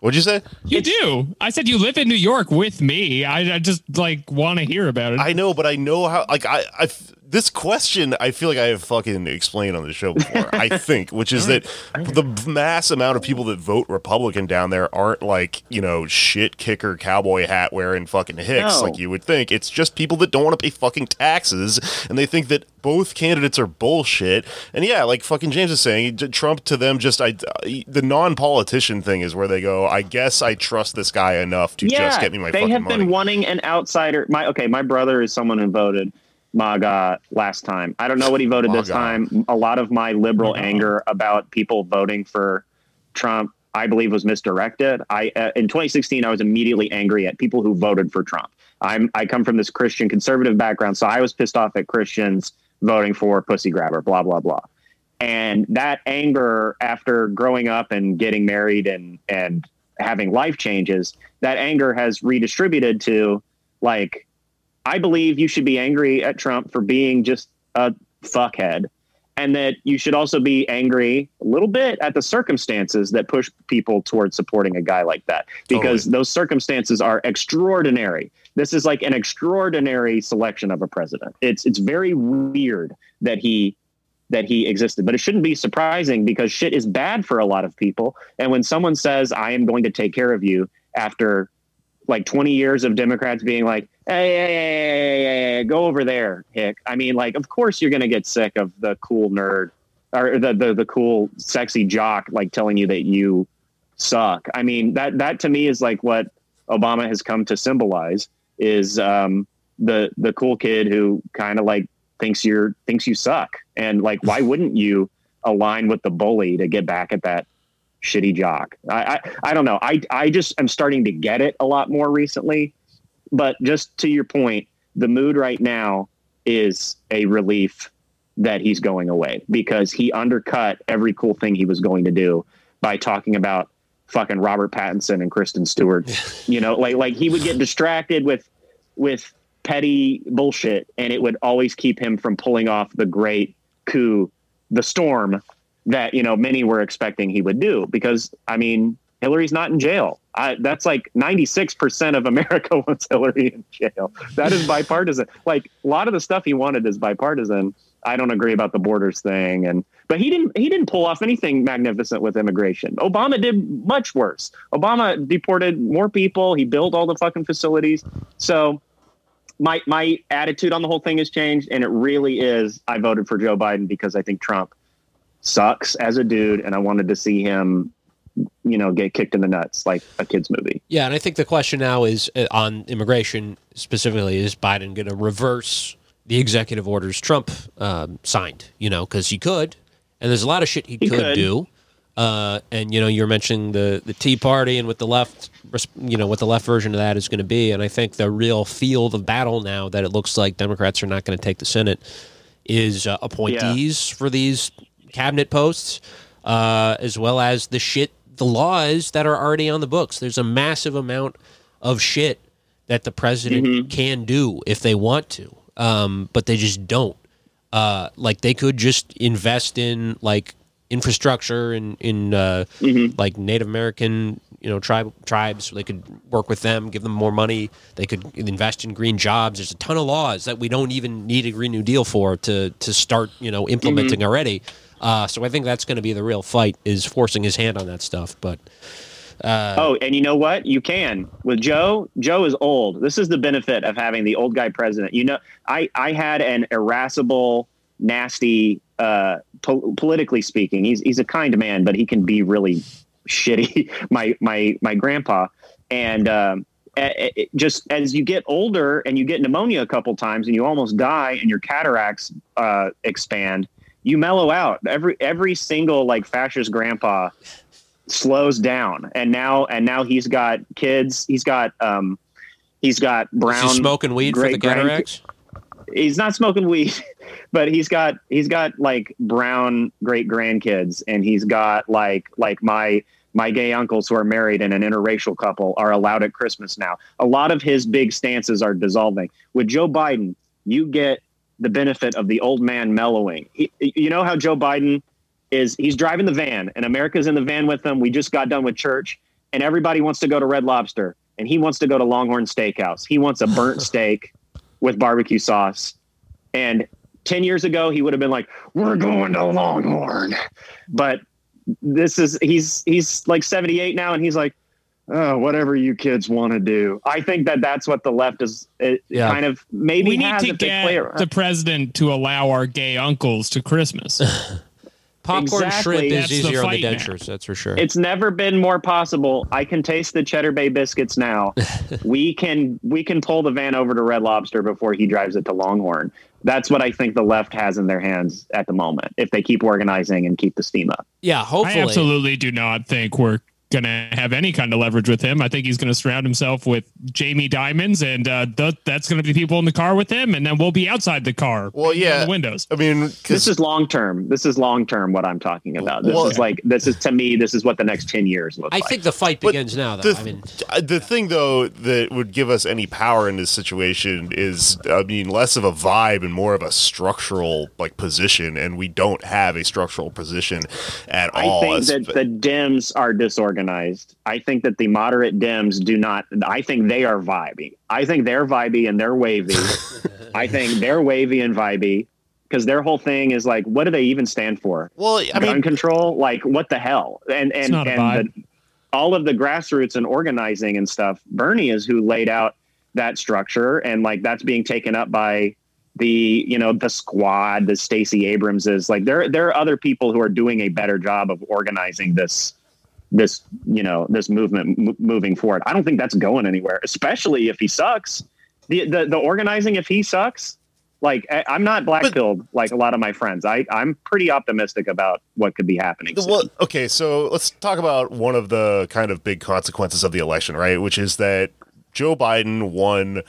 What'd you say? You do. I said you live in New York with me. I, I just like want to hear about it. I know, but I know how. Like I, I, this question, I feel like I have fucking explained on the show before. I *laughs* think, which is that the mass amount of people that vote Republican down there aren't like you know shit kicker cowboy hat wearing fucking hicks No. like you would think. It's just people that don't want to pay fucking taxes, and they think that both candidates are bullshit. And yeah, like fucking James is saying, Trump to them just I, the non-politician thing is where they go. I guess I trust this guy enough to just get me my they have money. been wanting an outsider. My okay, my brother is someone who voted MAGA last time. I don't know what he voted this time. A lot of my liberal anger about people voting for Trump, I believe, was misdirected. I uh, in 2016, I was immediately angry at people who voted for Trump. I'm I come from this Christian conservative background, so I was pissed off at Christians voting for pussy grabber, blah blah blah. And that anger after growing up and getting married and and having life changes, that anger has redistributed to like, I believe you should be angry at Trump for being just a fuckhead. And that you should also be angry a little bit at the circumstances that push people towards supporting a guy like that. Because those circumstances are extraordinary. This is like an extraordinary selection of a president. It's it's very weird that he that he existed. But it shouldn't be surprising because shit is bad for a lot of people. And when someone says, I am going to take care of you after like 20 years of Democrats being like, hey, hey, hey, hey, hey, go over there, Hick. I mean, like, of course you're going to get sick of the cool nerd or the, the, the cool, sexy jock, like telling you that you suck. I mean, that, that to me is like what Obama has come to symbolize is um, the, the cool kid who kind of like thinks you're, thinks you suck. And like, why wouldn't you align with the bully to get back at that shitty jock. I, I I don't know. I I just am starting to get it a lot more recently. But just to your point, the mood right now is a relief that he's going away because he undercut every cool thing he was going to do by talking about fucking Robert Pattinson and Kristen Stewart. *laughs* you know, like like he would get distracted with with petty bullshit and it would always keep him from pulling off the great coup the storm that you know many were expecting he would do because I mean Hillary's not in jail. I, that's like 96% of America *laughs* wants Hillary in jail. That is bipartisan. like a lot of the stuff he wanted is bipartisan. I don't agree about the borders thing and but he didn't he didn't pull off anything magnificent with immigration. Obama did much worse. Obama deported more people, he built all the fucking facilities. So my my attitude on the whole thing has changed and it really is I voted for Joe Biden because I think Trump sucks as a dude and I wanted to see him you know get kicked in the nuts like a kids movie. Yeah, and I think the question now is uh, on immigration specifically: is Biden going to reverse the executive orders Trump um, signed? You know, because he could, and there's a lot of shit he, He could, could. do. Uh, and you know, you're mentioning the the Tea Party and what the left, you know, what the left version of that is going to be. And I think the real field of battle now that it looks like Democrats are not going to take the Senate is uh, appointees for these cabinet posts, uh, as well as the shit, the laws that are already on the books. There's a massive amount of shit that the president can do if they want to, um, but they just don't. Uh, like they could just invest in like infrastructure and in, uh, like Native American, you know, tribe tribes. They could work with them, give them more money. They could invest in green jobs. There's a ton of laws that we don't even need a Green New Deal for to to start, you know, implementing already. Uh, so I think that's going to be the real fight is forcing his hand on that stuff. But oh, and you know what? You can with Joe. Joe is old. This is the benefit of having the old guy president. You know, I I had an irascible, nasty, uh, po- politically speaking. He's he's a kind man, but he can be really shitty. *laughs* my my my grandpa, and um, a- just as you get older and you get pneumonia a couple times and you almost die and your cataracts uh, expand, you mellow out. Every every single like fascist grandpa slows down. And now and now he's got kids. He's got um he's got brown smoking weed for the cataracts? he's not smoking weed *laughs* but he's got he's got like brown great grandkids and he's got like like my my gay uncles who are married and an interracial couple are allowed at christmas now. A lot of his big stances are dissolving. With joe biden you get the benefit of the old man mellowing he, you know how joe biden is he's driving the van and America's in the van with him. We just got done with church and everybody wants to go to Red Lobster and he wants to go to Longhorn Steakhouse. He wants a burnt *laughs* steak with barbecue sauce. And 10 years ago, he would have been like, we're going to Longhorn. But this is, he's, he's like 78 now and he's like, oh, whatever you kids want to do. I think that that's what the left is it Yeah. kind of maybe we need has to if play get the president to allow our gay uncles to Christmas. *laughs* Popcorn Exactly. shrimp is That's the easier on the fight now. dentures, that's for sure. It's never been more possible. I can taste the Cheddar Bay biscuits now. *laughs* we can we can pull the van over to Red Lobster before he drives it to Longhorn. That's what I think the left has in their hands at the moment. If they keep organizing and keep the steam up. yeah, hopefully. I absolutely do not think we're going to have any kind of leverage with him. I think he's going to surround himself with Jamie Dimons, and uh, th- that's going to be people in the car with him, and then we'll be outside the car. Well, yeah. the windows. I mean, This is long term. This is long term. What I'm talking about. This Well- is like this is to me. This is what the next ten years look like. I like. think the fight But begins now, though. the, I mean, the thing though that would give us any power in this situation is, I mean, less of a vibe and more of a structural like position, and we don't have a structural position at I all. I think as- that the Dems are disorganized. I think that the moderate Dems do not. I think they are vibey. I think they're vibey and they're wavy. *laughs* I think they're wavy and vibey because their whole thing is like, what do they even stand for? well, I Gun mean, control? Like, what the hell? And and not a and vibe. the, all of the grassroots and organizing and stuff. Bernie is who laid out that structure, and like that's being taken up by the you know the squad the Stacey Abrams is like there there are other people who are doing a better job of organizing this this you know this movement m- moving forward I don't think that's going anywhere especially if he sucks the the, the organizing if he sucks like I, I'm not black pilled like a lot of my friends I I'm pretty optimistic about what could be happening. Well, okay, so let's talk about one of the kind of big consequences of the election, right? Which is that Joe Biden won,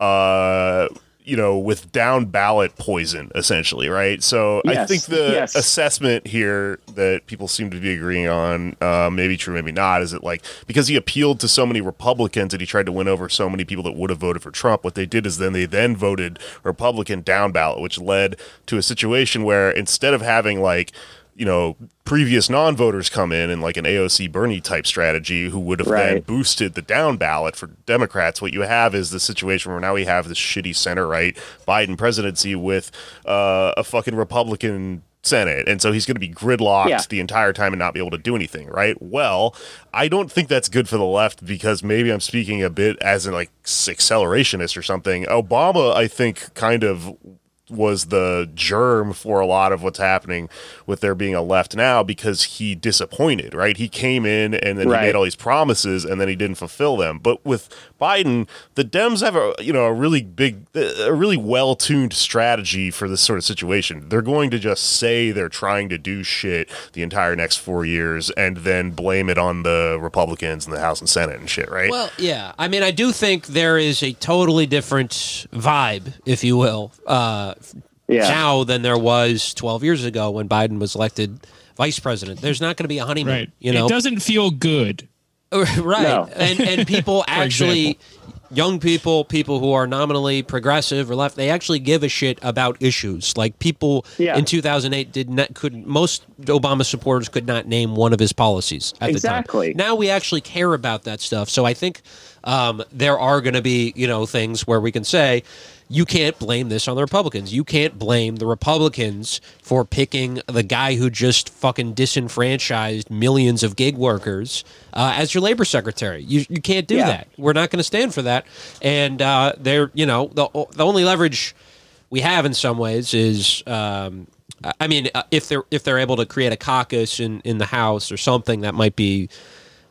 uh, you know, with down ballot poison, essentially, right? So I think the yes. assessment here that people seem to be agreeing on, uh, maybe true, maybe not, is it like because he appealed to so many Republicans and he tried to win over so many people that would have voted for Trump, what they did is then they then voted Republican down ballot, which led to a situation where instead of having like, you know, previous non-voters come in and like an AOC Bernie type strategy who would have then boosted the down ballot for Democrats. What you have is the situation where now we have this shitty center right Biden presidency with uh, a fucking Republican Senate, and so he's going to be gridlocked Yeah. the entire time and not be able to do anything. Right? Well, I don't think that's good for the left because maybe I'm speaking a bit as an like accelerationist or something. Obama, I think, kind of was the germ for a lot of what's happening with there being a left now because he disappointed, right? He came in and then Right. he made all these promises and then he didn't fulfill them. But with Biden, the Dems have a you know a really big, a really well tuned strategy for this sort of situation. They're going to just say they're trying to do shit the entire next four years and then blame it on the Republicans in the House and Senate and shit, right? Well, yeah. I mean, I do think there is a totally different vibe, if you will, uh, Yeah. now than there was 12 years ago when Biden was elected vice president. There's not going to be a honeymoon, Right. you know? it doesn't feel good. *laughs* right. No. And and *laughs* people actually young people, people who are nominally progressive or left, they actually give a shit about issues. Like people Yeah. in 2008 did not could most Obama supporters could not name one of his policies at Exactly. the time. Now we actually care about that stuff. So I think um, there are going to be, you know, things where we can say you can't blame this on the Republicans. You can't blame the Republicans for picking the guy who just fucking disenfranchised millions of gig workers uh, as your labor secretary. You, you can't do Yeah. that. We're not going to stand for that. And uh, they're, you know, the the only leverage we have in some ways is. Um, I mean, uh, if they're if they're able to create a caucus in, in the House or something, that might be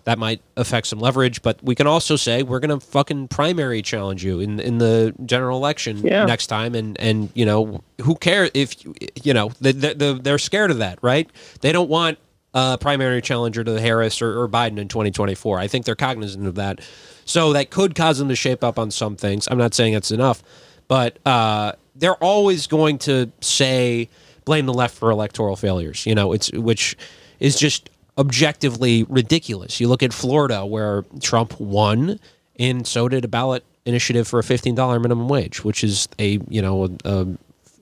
that might affect some leverage. But we can also say we're going to fucking primary challenge you in in the general election Yeah. next time, and and you know who cares if you- you know the, the, the, they're scared of that, right? They don't want a primary challenger to Harris or, or Biden in 2024. I think they're cognizant of that, so that could cause them to shape up on some things. I'm not saying it's enough, but uh, they're always going to say blame the left for electoral failures. You know, it's which is just objectively ridiculous. You look at Florida, where Trump won, and so did a ballot initiative for a fifteen dollar minimum wage, which is a you know a, a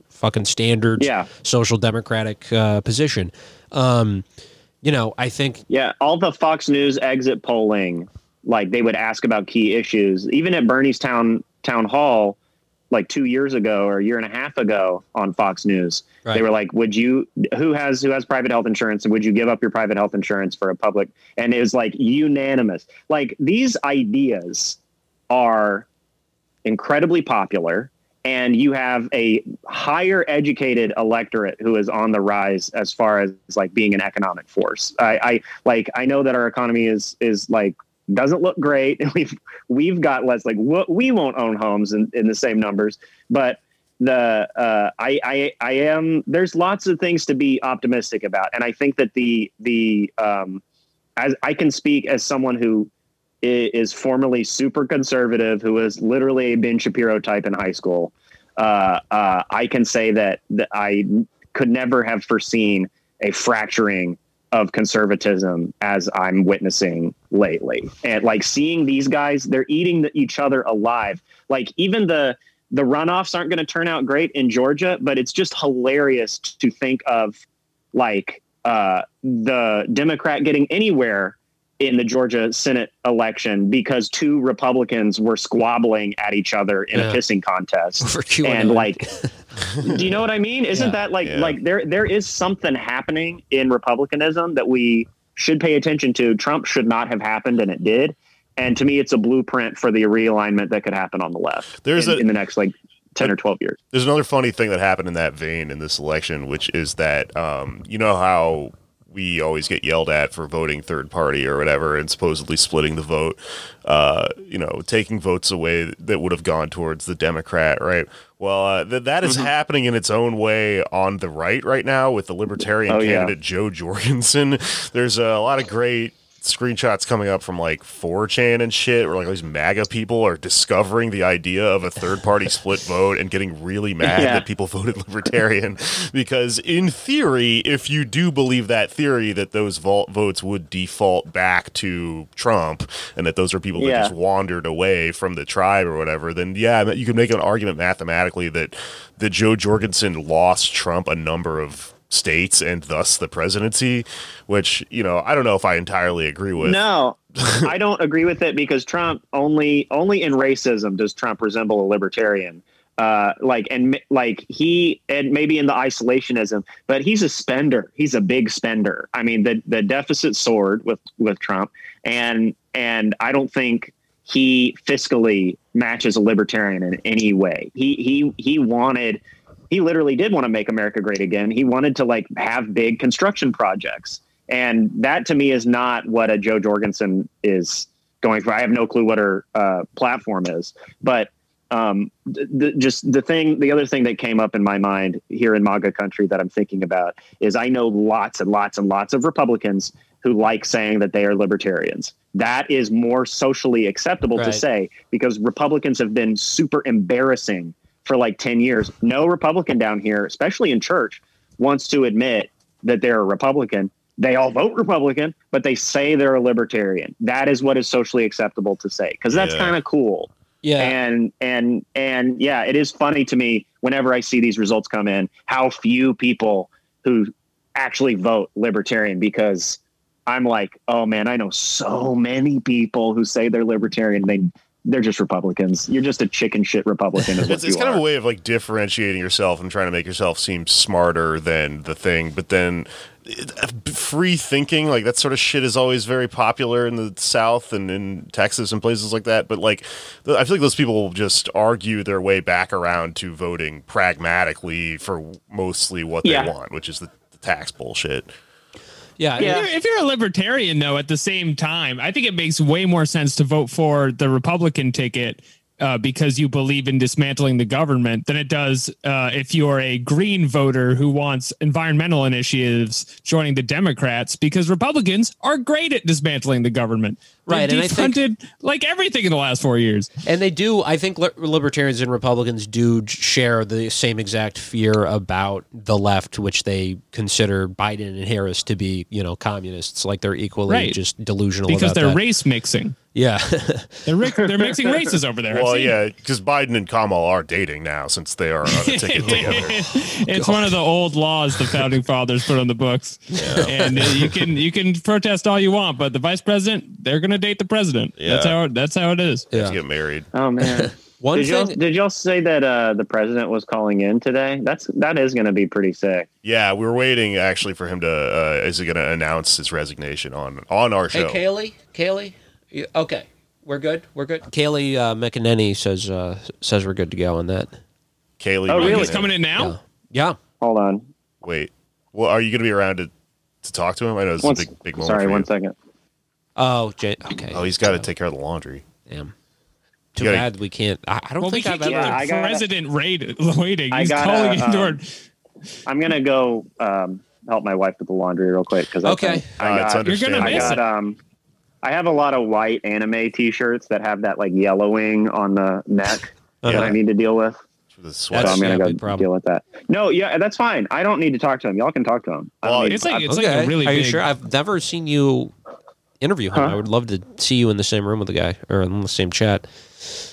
fucking standard Yeah. social democratic uh, position. Um, you know, I think Yeah, all the Fox News exit polling, like they would ask about key issues. Even at Bernie's town town hall, like two years ago or a year and a half ago on Fox News, Right. they were like, "Would you? Who has who has private health insurance? And would you give up your private health insurance for a public?" And it was like unanimous. Like these ideas are incredibly popular and you have a higher educated electorate who is on the rise as far as like being an economic force i, I like i know that our economy is is like doesn't look great *laughs* we've we've got less like we won't own homes in, in the same numbers but the uh, I, I I am there's lots of things to be optimistic about, and I think that the the um, as I can speak as someone who is formerly super conservative, who was literally a Ben Shapiro type in high school. Uh, uh, I can say that that I could never have foreseen a fracturing of conservatism as I'm witnessing lately, and like seeing these guys, they're eating the, each other alive. Like even the the runoffs aren't going to turn out great in Georgia, but it's just hilarious to think of like uh, the Democrat getting anywhere in the Georgia Senate election because two Republicans were squabbling at each other in Yeah. a pissing contest. and like, *laughs* do you know what I mean? Isn't Yeah. that like Yeah. like there there is something happening in Republicanism that we should pay attention to? Trump should not have happened, and it did. And to me, it's a blueprint for the realignment that could happen on the left. There's in, a- in the next like ten or twelve years. There's another funny thing that happened in that vein in this election, which is that um, you know how we always get yelled at for voting third party or whatever, and supposedly splitting the vote, uh, you know, taking votes away that would have gone towards the Democrat, right? Well, uh, th- that is happening in its own way on the right right now with the Libertarian Oh, yeah. candidate Jo Jorgensen. *laughs* There's a lot of great screenshots coming up from like 4chan and shit where like all these MAGA people are discovering the idea of a third party *laughs* split vote and getting really mad Yeah. that people *laughs* voted libertarian because in theory if you do believe that theory that those vault votes would default back to Trump and that those are people that just wandered away from the tribe or whatever then yeah you could make an argument mathematically that that Jo Jorgensen lost Trump a number of states and thus the presidency which you know I don't know if I entirely agree with No, *laughs* I don't agree with it because Trump only only in racism does Trump resemble a libertarian. Uh, like and like he and maybe in the isolationism, but he's a spender. He's a big spender. I mean, the the deficit soared with with Trump, and and I don't think he fiscally matches a libertarian in any way. He he he wanted. He literally did want to make America great again. He wanted to like have big construction projects. And that to me is not what a Jo Jorgensen is going for. I have no clue what her uh, platform is, but um, just the thing, the other thing that came up in my mind here in MAGA country that I'm thinking about is I know lots and lots and lots of Republicans who like saying that they are libertarians. That is more socially acceptable to say because Republicans have been super embarrassing for like 10 years. No Republican down here, especially in church, wants to admit that they're a Republican. They all vote Republican, but they say they're a libertarian. That is what is socially acceptable to say because that's Yeah. kind of cool. Yeah. And and and yeah, it is funny to me whenever I see these results come in how few people who actually vote libertarian because I'm like, oh man, I know so many people who say they're libertarian. They they're just Republicans. You're just a chicken shit Republican. *laughs* It's, it's kind of a way of like differentiating yourself and trying to make yourself seem smarter than the thing but then uh, free thinking like that sort of shit is always very popular in the south and in texas and places like that but like i feel like those people will just argue their way back around to voting pragmatically for mostly what Yeah. they want which is the, the tax bullshit yeah. Yeah. If you're, if you're a libertarian, though, at the same time, I think it makes way more sense to vote for the Republican ticket uh, because you believe in dismantling the government than it does uh, if you're a green voter who wants environmental initiatives joining the Democrats because Republicans are great at dismantling the government. They've Right, and I think- defunded like everything in the last four years. And they do. I think libertarians and Republicans do share the same exact fear about the left, which they consider Biden and Harris to be, you know, communists. Like they're equally Right. just delusional Because about they're that. race mixing. Yeah, *laughs* They're ri- they're mixing races over there. Well yeah because biden and kamal are dating now since they are on a *laughs* ticket together *laughs* it's one of the old laws the founding fathers put on the books, and uh, you can you can protest all you want, but the vice president they're going to date the president. That's how it, that's how it is. to yeah. get married Oh man. *laughs* One did y'all thing. did y'all say that uh, the president was calling in today? That's that is going to be pretty sick. yeah we were waiting actually for him to uh is he going to announce his resignation on on our show? Hey, Kayleigh. Kayleigh. You, okay, we're good. We're good. Kayleigh uh, McEnany says uh, says we're good to go on that. kayleigh Oh, really? He's coming in now. Yeah. Hold on. Wait. Well, are you going to be around to, to talk to him? I know it's a big, big moment. sorry, for one you. second. Oh, Jay, okay. Oh, he's got to take care of the laundry. Damn. Too gotta- bad we can't. I, I don't Well, we think can't I've keep ever. Yeah, I the gotta- president raid, *laughs* waiting. I He's gotta, calling in um, door. I'm gonna go um, help my wife with the laundry real quick because Okay. I, Uh, it's got, You're gonna understandable. I miss got it. um I have a lot of white anime T-shirts that have that like yellowing on the neck *laughs* that Yeah. I need to deal with. For the So sweat. That's- I'm gonna yeah, go big problem. deal with that. No, yeah, that's fine. I don't need to talk to him. Y'all can talk to him. I don't Well, need- It's like it's okay. like a really Are you big. sure? I've never seen you interview him. Huh? I would love to see you in the same room with the guy or in the same chat.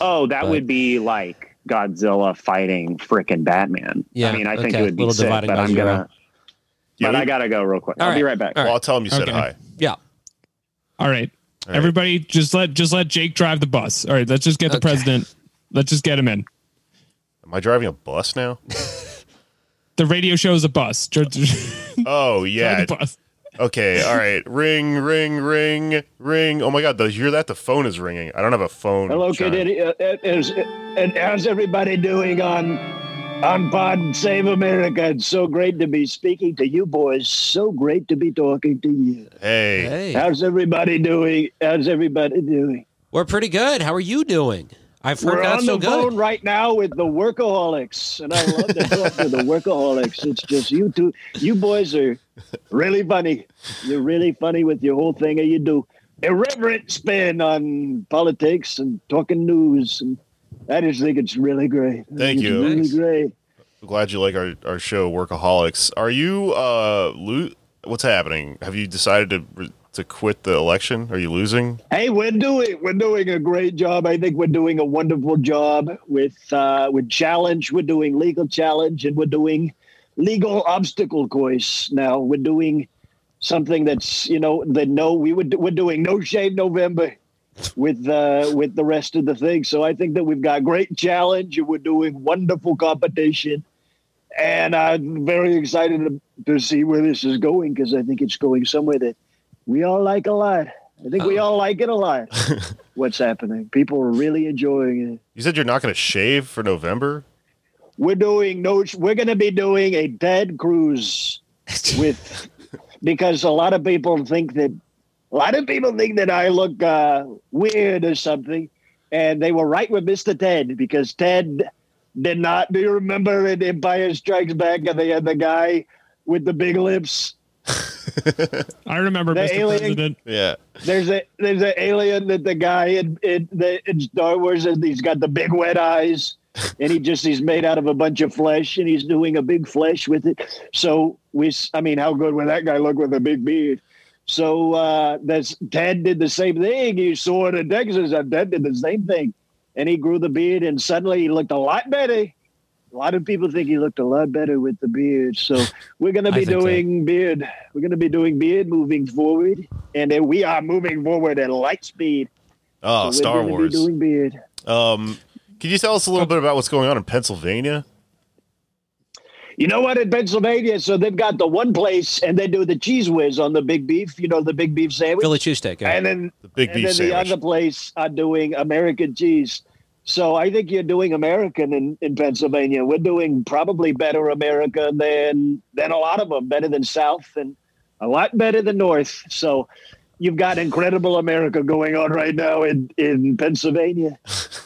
oh, that but- would be like Godzilla fighting frickin' Batman. Yeah, I mean, I think it would be Little sick, dividing but I'm gonna. Yeah, but we- I gotta go real quick. I'll be right. right back. All well, I'll tell him you said Okay. hi. Yeah. All right. All right. Everybody, just let just let Jake drive the bus. All right, let's just get the Okay. president. Let's just get him in. Am I driving a bus now? *laughs* The radio show is a bus. Dr- *laughs* Oh, drive yeah. the bus. Okay. *laughs* All right. Ring, ring, ring, ring. Oh, my God. Do you hear that? The phone is ringing. I don't have a phone. Hello, chime. kid. Uh, uh, is, and how's everybody doing on on Pod Save America? It's so great to be speaking to you boys. So great to be talking to you. Hey. Hey, How's everybody doing? How's everybody doing? we're pretty good. How are you doing? I We're forgot on so the good. phone right now with the workaholics, and I love to talk to the workaholics. It's just you two, you boys are really funny. You're really funny with your whole thing that you do. Irreverent spin on politics and talking news, and I just think it's really great. Thank think you. Really Thanks. great. I'm glad you like our, our show, Workaholics. Are you uh lo- What's happening? Have you decided to re- to quit the election? Are you losing? Hey, we're doing we're doing a great job. I think we're doing a wonderful job with uh, with challenge. We're doing legal challenge, and we're doing legal obstacle course. Now we're doing something that's you know that no we would we're doing no shave November with uh, with the rest of the thing. So I think that we've got great challenge, and we're doing wonderful competition. And I'm very excited to, to see where this is going because I think it's going somewhere that we all like a lot. I think we all like it a lot. *laughs* What's happening? People are really enjoying it. You said you're not going to shave for November. We're doing no. We're going to be doing a Ted Cruz *laughs* with because a lot of people think that a lot of people think that I look uh, weird or something, and they were right with Mister Ted because Ted did not. Do you remember in Empire Strikes Back? And they had the guy with the big lips. *laughs* *laughs* I remember, The Mr. alien- President. Yeah. There's a there's an alien that the guy in in, the, in Star Wars and he's got the big wet eyes and he just he's made out of a bunch of flesh and he's doing a big flesh with it. So we s- I mean how good would that guy look with a big beard? So uh that's Ted did the same thing. He saw it in Texas and Ted did the same thing. And he grew the beard and suddenly he looked a lot better. A lot of people think he looked a lot better with the beard. So we're going to be think so. doing beard. We're going to be doing beard moving forward, and then we are moving forward at light speed. Oh, So Star we're gonna Wars. Be doing beard. Um, can you tell us a little bit about what's going on in Pennsylvania? You know what? In Pennsylvania, so they've got the one place, and they do the Cheez Whiz on the big beef. You know the big beef sandwich, Philly cheesesteak. Yeah. and then The big and beef then the other place are doing American cheese. So I think you're doing American in, in Pennsylvania. We're doing probably better America than than a lot of them, better than South and a lot better than North. So you've got incredible America going on right now in, in Pennsylvania.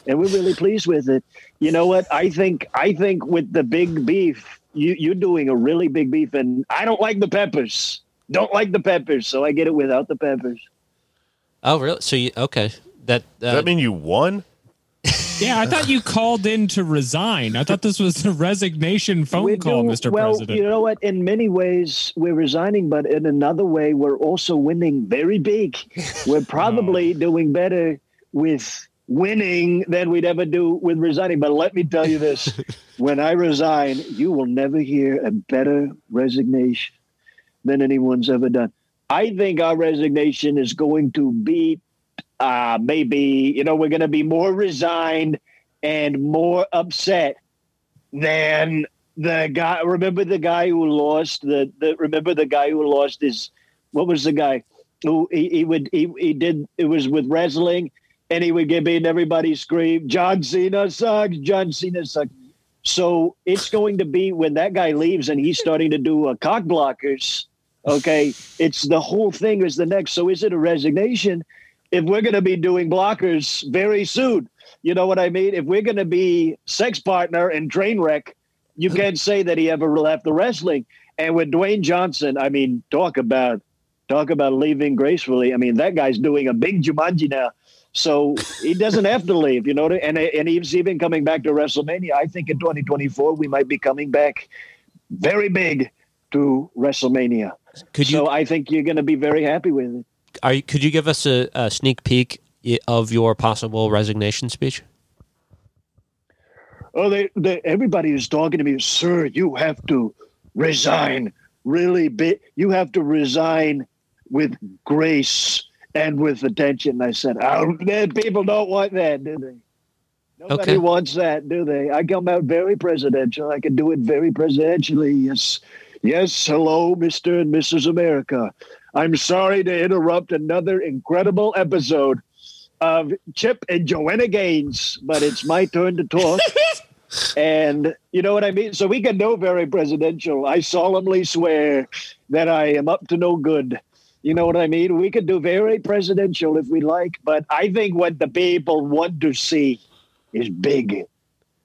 And we're really pleased with it. You know what? I think I think with the big beef, you, you're doing a really big beef and I don't like the peppers. Don't like the peppers, so I get it without the peppers. oh, really? So you okay? That uh, Does that mean you won? Yeah, I thought you called in to resign. I thought this was a resignation phone We're call, do- Mr. well, President. you know what? In many ways, we're resigning, but in another way, we're also winning very big. We're *laughs* probably oh. doing better with winning than we'd ever do with resigning. But let me tell you this *laughs* when I resign, you will never hear a better resignation than anyone's ever done. I think our resignation is going to beat uh, maybe, you know, we're going to be more resigned and more upset than the guy. Remember the guy who lost the, the remember the guy who lost his, what was the guy who he, he would, he, he did, it was with wrestling and he would get in everybody scream, John Cena sucks, John Cena sucks. So it's going to be when that guy leaves and he's starting to do a cock blockers. Okay, it's the whole thing is the next. So is it a resignation? If we're going to be doing blockers very soon, you know what I mean. If we're going to be sex partner and train wreck, you can't *laughs* say that he ever left the wrestling. And with Dwayne Johnson, I mean, talk about talk about leaving gracefully. I mean, that guy's doing a big Jumanji now. So he doesn't have to leave, you know. And and he's even coming back to WrestleMania. I think in 2024 we might be coming back very big to WrestleMania. could you so I think you're going to be very happy with it. Are you, could you give us a, a sneak peek of your possible resignation speech? Oh, they, they everybody is talking to me, sir. You have to resign really big. You have to resign with grace and with attention. I said, oh, people don't want that, do they? Nobody Okay. wants that, do they? I come out very presidential. I can do it very presidentially. Yes, yes. Hello, Mister and Mrs. America. I'm sorry to interrupt another incredible episode of Chip and Joanna Gaines, but it's my turn to talk. *laughs* and you know what I mean? So we can know very presidential. I solemnly swear that I am up to no good. You know what I mean? We could do very presidential if we like, but I think what the people want to see is big,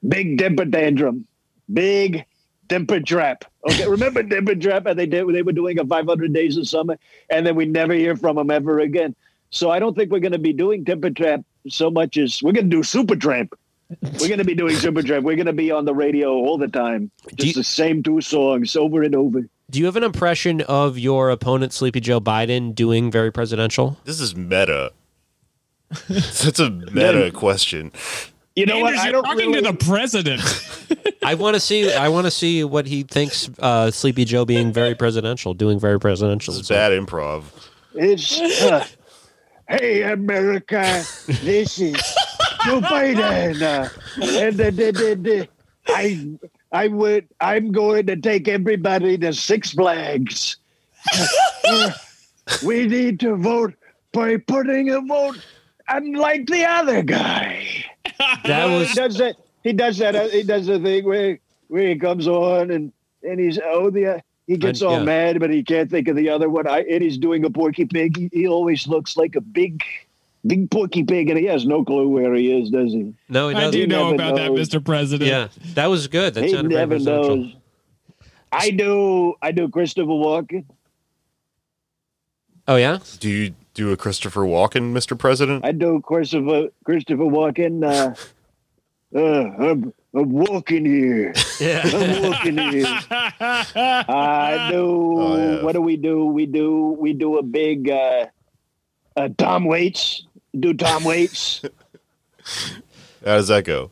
big temper tantrum, big temper trap. Okay, remember temper trap? And they did they were doing a 500 days of summer, and then we never hear from them ever again. So I don't think we're going to be doing temper trap so much as we're going to do super tramp. We're going to be doing super tramp. We're going to be on the radio all the time, just you- the same two songs over and over. Do you have an impression of your opponent, Sleepy Joe Biden, doing very presidential? This is meta. *laughs* That's a meta question. You know Anders, what? I you're don't talking really, to the president. *laughs* I want to see. I want to see what he thinks. Uh, Sleepy Joe being very presidential, doing very presidential. This is bad improv. It's uh, hey America, this is Joe Biden, uh, and the, the, the, the, I I would I'm going to take everybody to Six Flags. *laughs* We need to vote by putting a vote unlike the other guy. That he was does that. He does that. He does the thing where where he comes on and and he's oh the he gets And- all yeah. mad, but he can't think of the other one. I and he's doing a Porky Pig. He, he always looks like a big big Porky Pig, and he has no clue where he is, does he? no. He I doesn't. do know about knows. that, Mr. President. Yeah, that was good. That he sounded very never presidential. knows. I do. I do Christopher Walken. Oh yeah. Do you do a Christopher Walken, Mr. President? I do Christopher Christopher Walken. Uh, uh, I'm, I'm walking here. *laughs* Yeah. I'm walking here. I do. Oh, yeah. What do we do? We do. We do a big uh, uh, Tom Waits. Do Tom Waits *laughs* How does that go?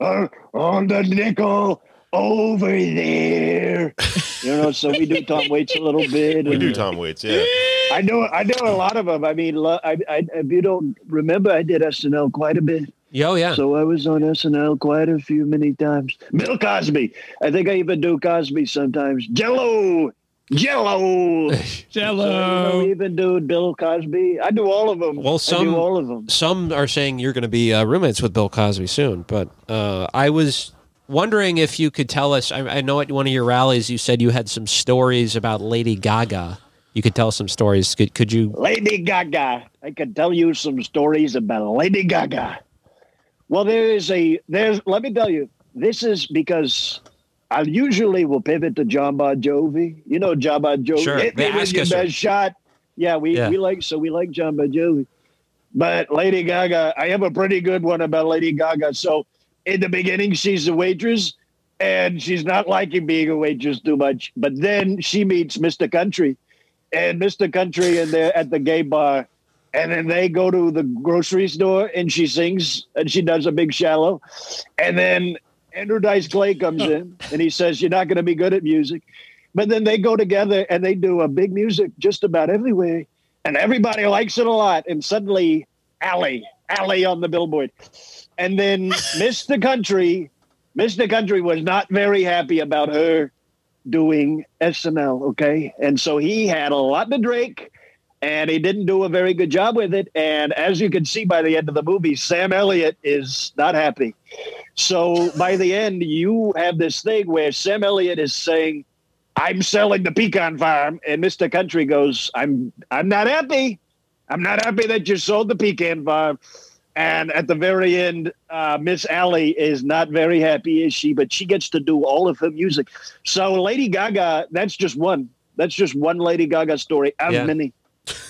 uh, on the nickel over there? You know. So we do Tom Waits a little bit. We and- do Tom Waits, yeah. I know. I know a lot of them. I mean, lo- I, I, if you don't remember, I did SNL quite a bit. Yeah, Oh yeah. So I was on SNL quite a few many times. Bill Cosby. I think I even do Cosby sometimes. Jello. Jello. *laughs* So, you know, Jello. we even do Bill Cosby. I do all of them. Well, I some- do all of them. Some are saying you're going to be uh, roommates with Bill Cosby soon, but uh, I was wondering if you could tell us. I, I know at one of your rallies you said you had some stories about Lady Gaga. You could tell some stories. Could, could you? Lady Gaga. I could tell you some stories about Lady Gaga. Well, there is a there's. Let me tell you, this is because I usually will pivot to John Bon Jovi. You know John Bon Jovi. Sure, Hit me with your best shot. Yeah, we Yeah. we like so we like John Bon Jovi. But Lady Gaga, I have a pretty good one about Lady Gaga. So in the beginning, she's a waitress, and she's not liking being a waitress too much. But then she meets Mr. Country, and Mr. Country, and they're at the gay bar, and then they go to the grocery store, and she sings, and she does a big shallow, and then Andrew Dice Clay comes in, and he says, "You're not going to be good at music," but then they go together and they do a big music just about everywhere, and everybody likes it a lot, and suddenly, Ally, Ally on the billboard, and then Mr. Country. Mr. Country was not very happy about her doing SNL, okay? And so he had a lot to drink and he didn't do a very good job with it. And as you can see by the end of the movie, Sam Elliott is not happy. So by the end, you have this thing where Sam Elliott is saying, I'm selling the pecan farm, and Mr. Country goes, I'm I'm not happy. I'm not happy that you sold the pecan farm. And at the very end, uh, Miss Ally is not very happy, is she? But she gets to do all of her music. So Lady Gaga, that's just one. That's just one Lady Gaga story out Yeah. of many.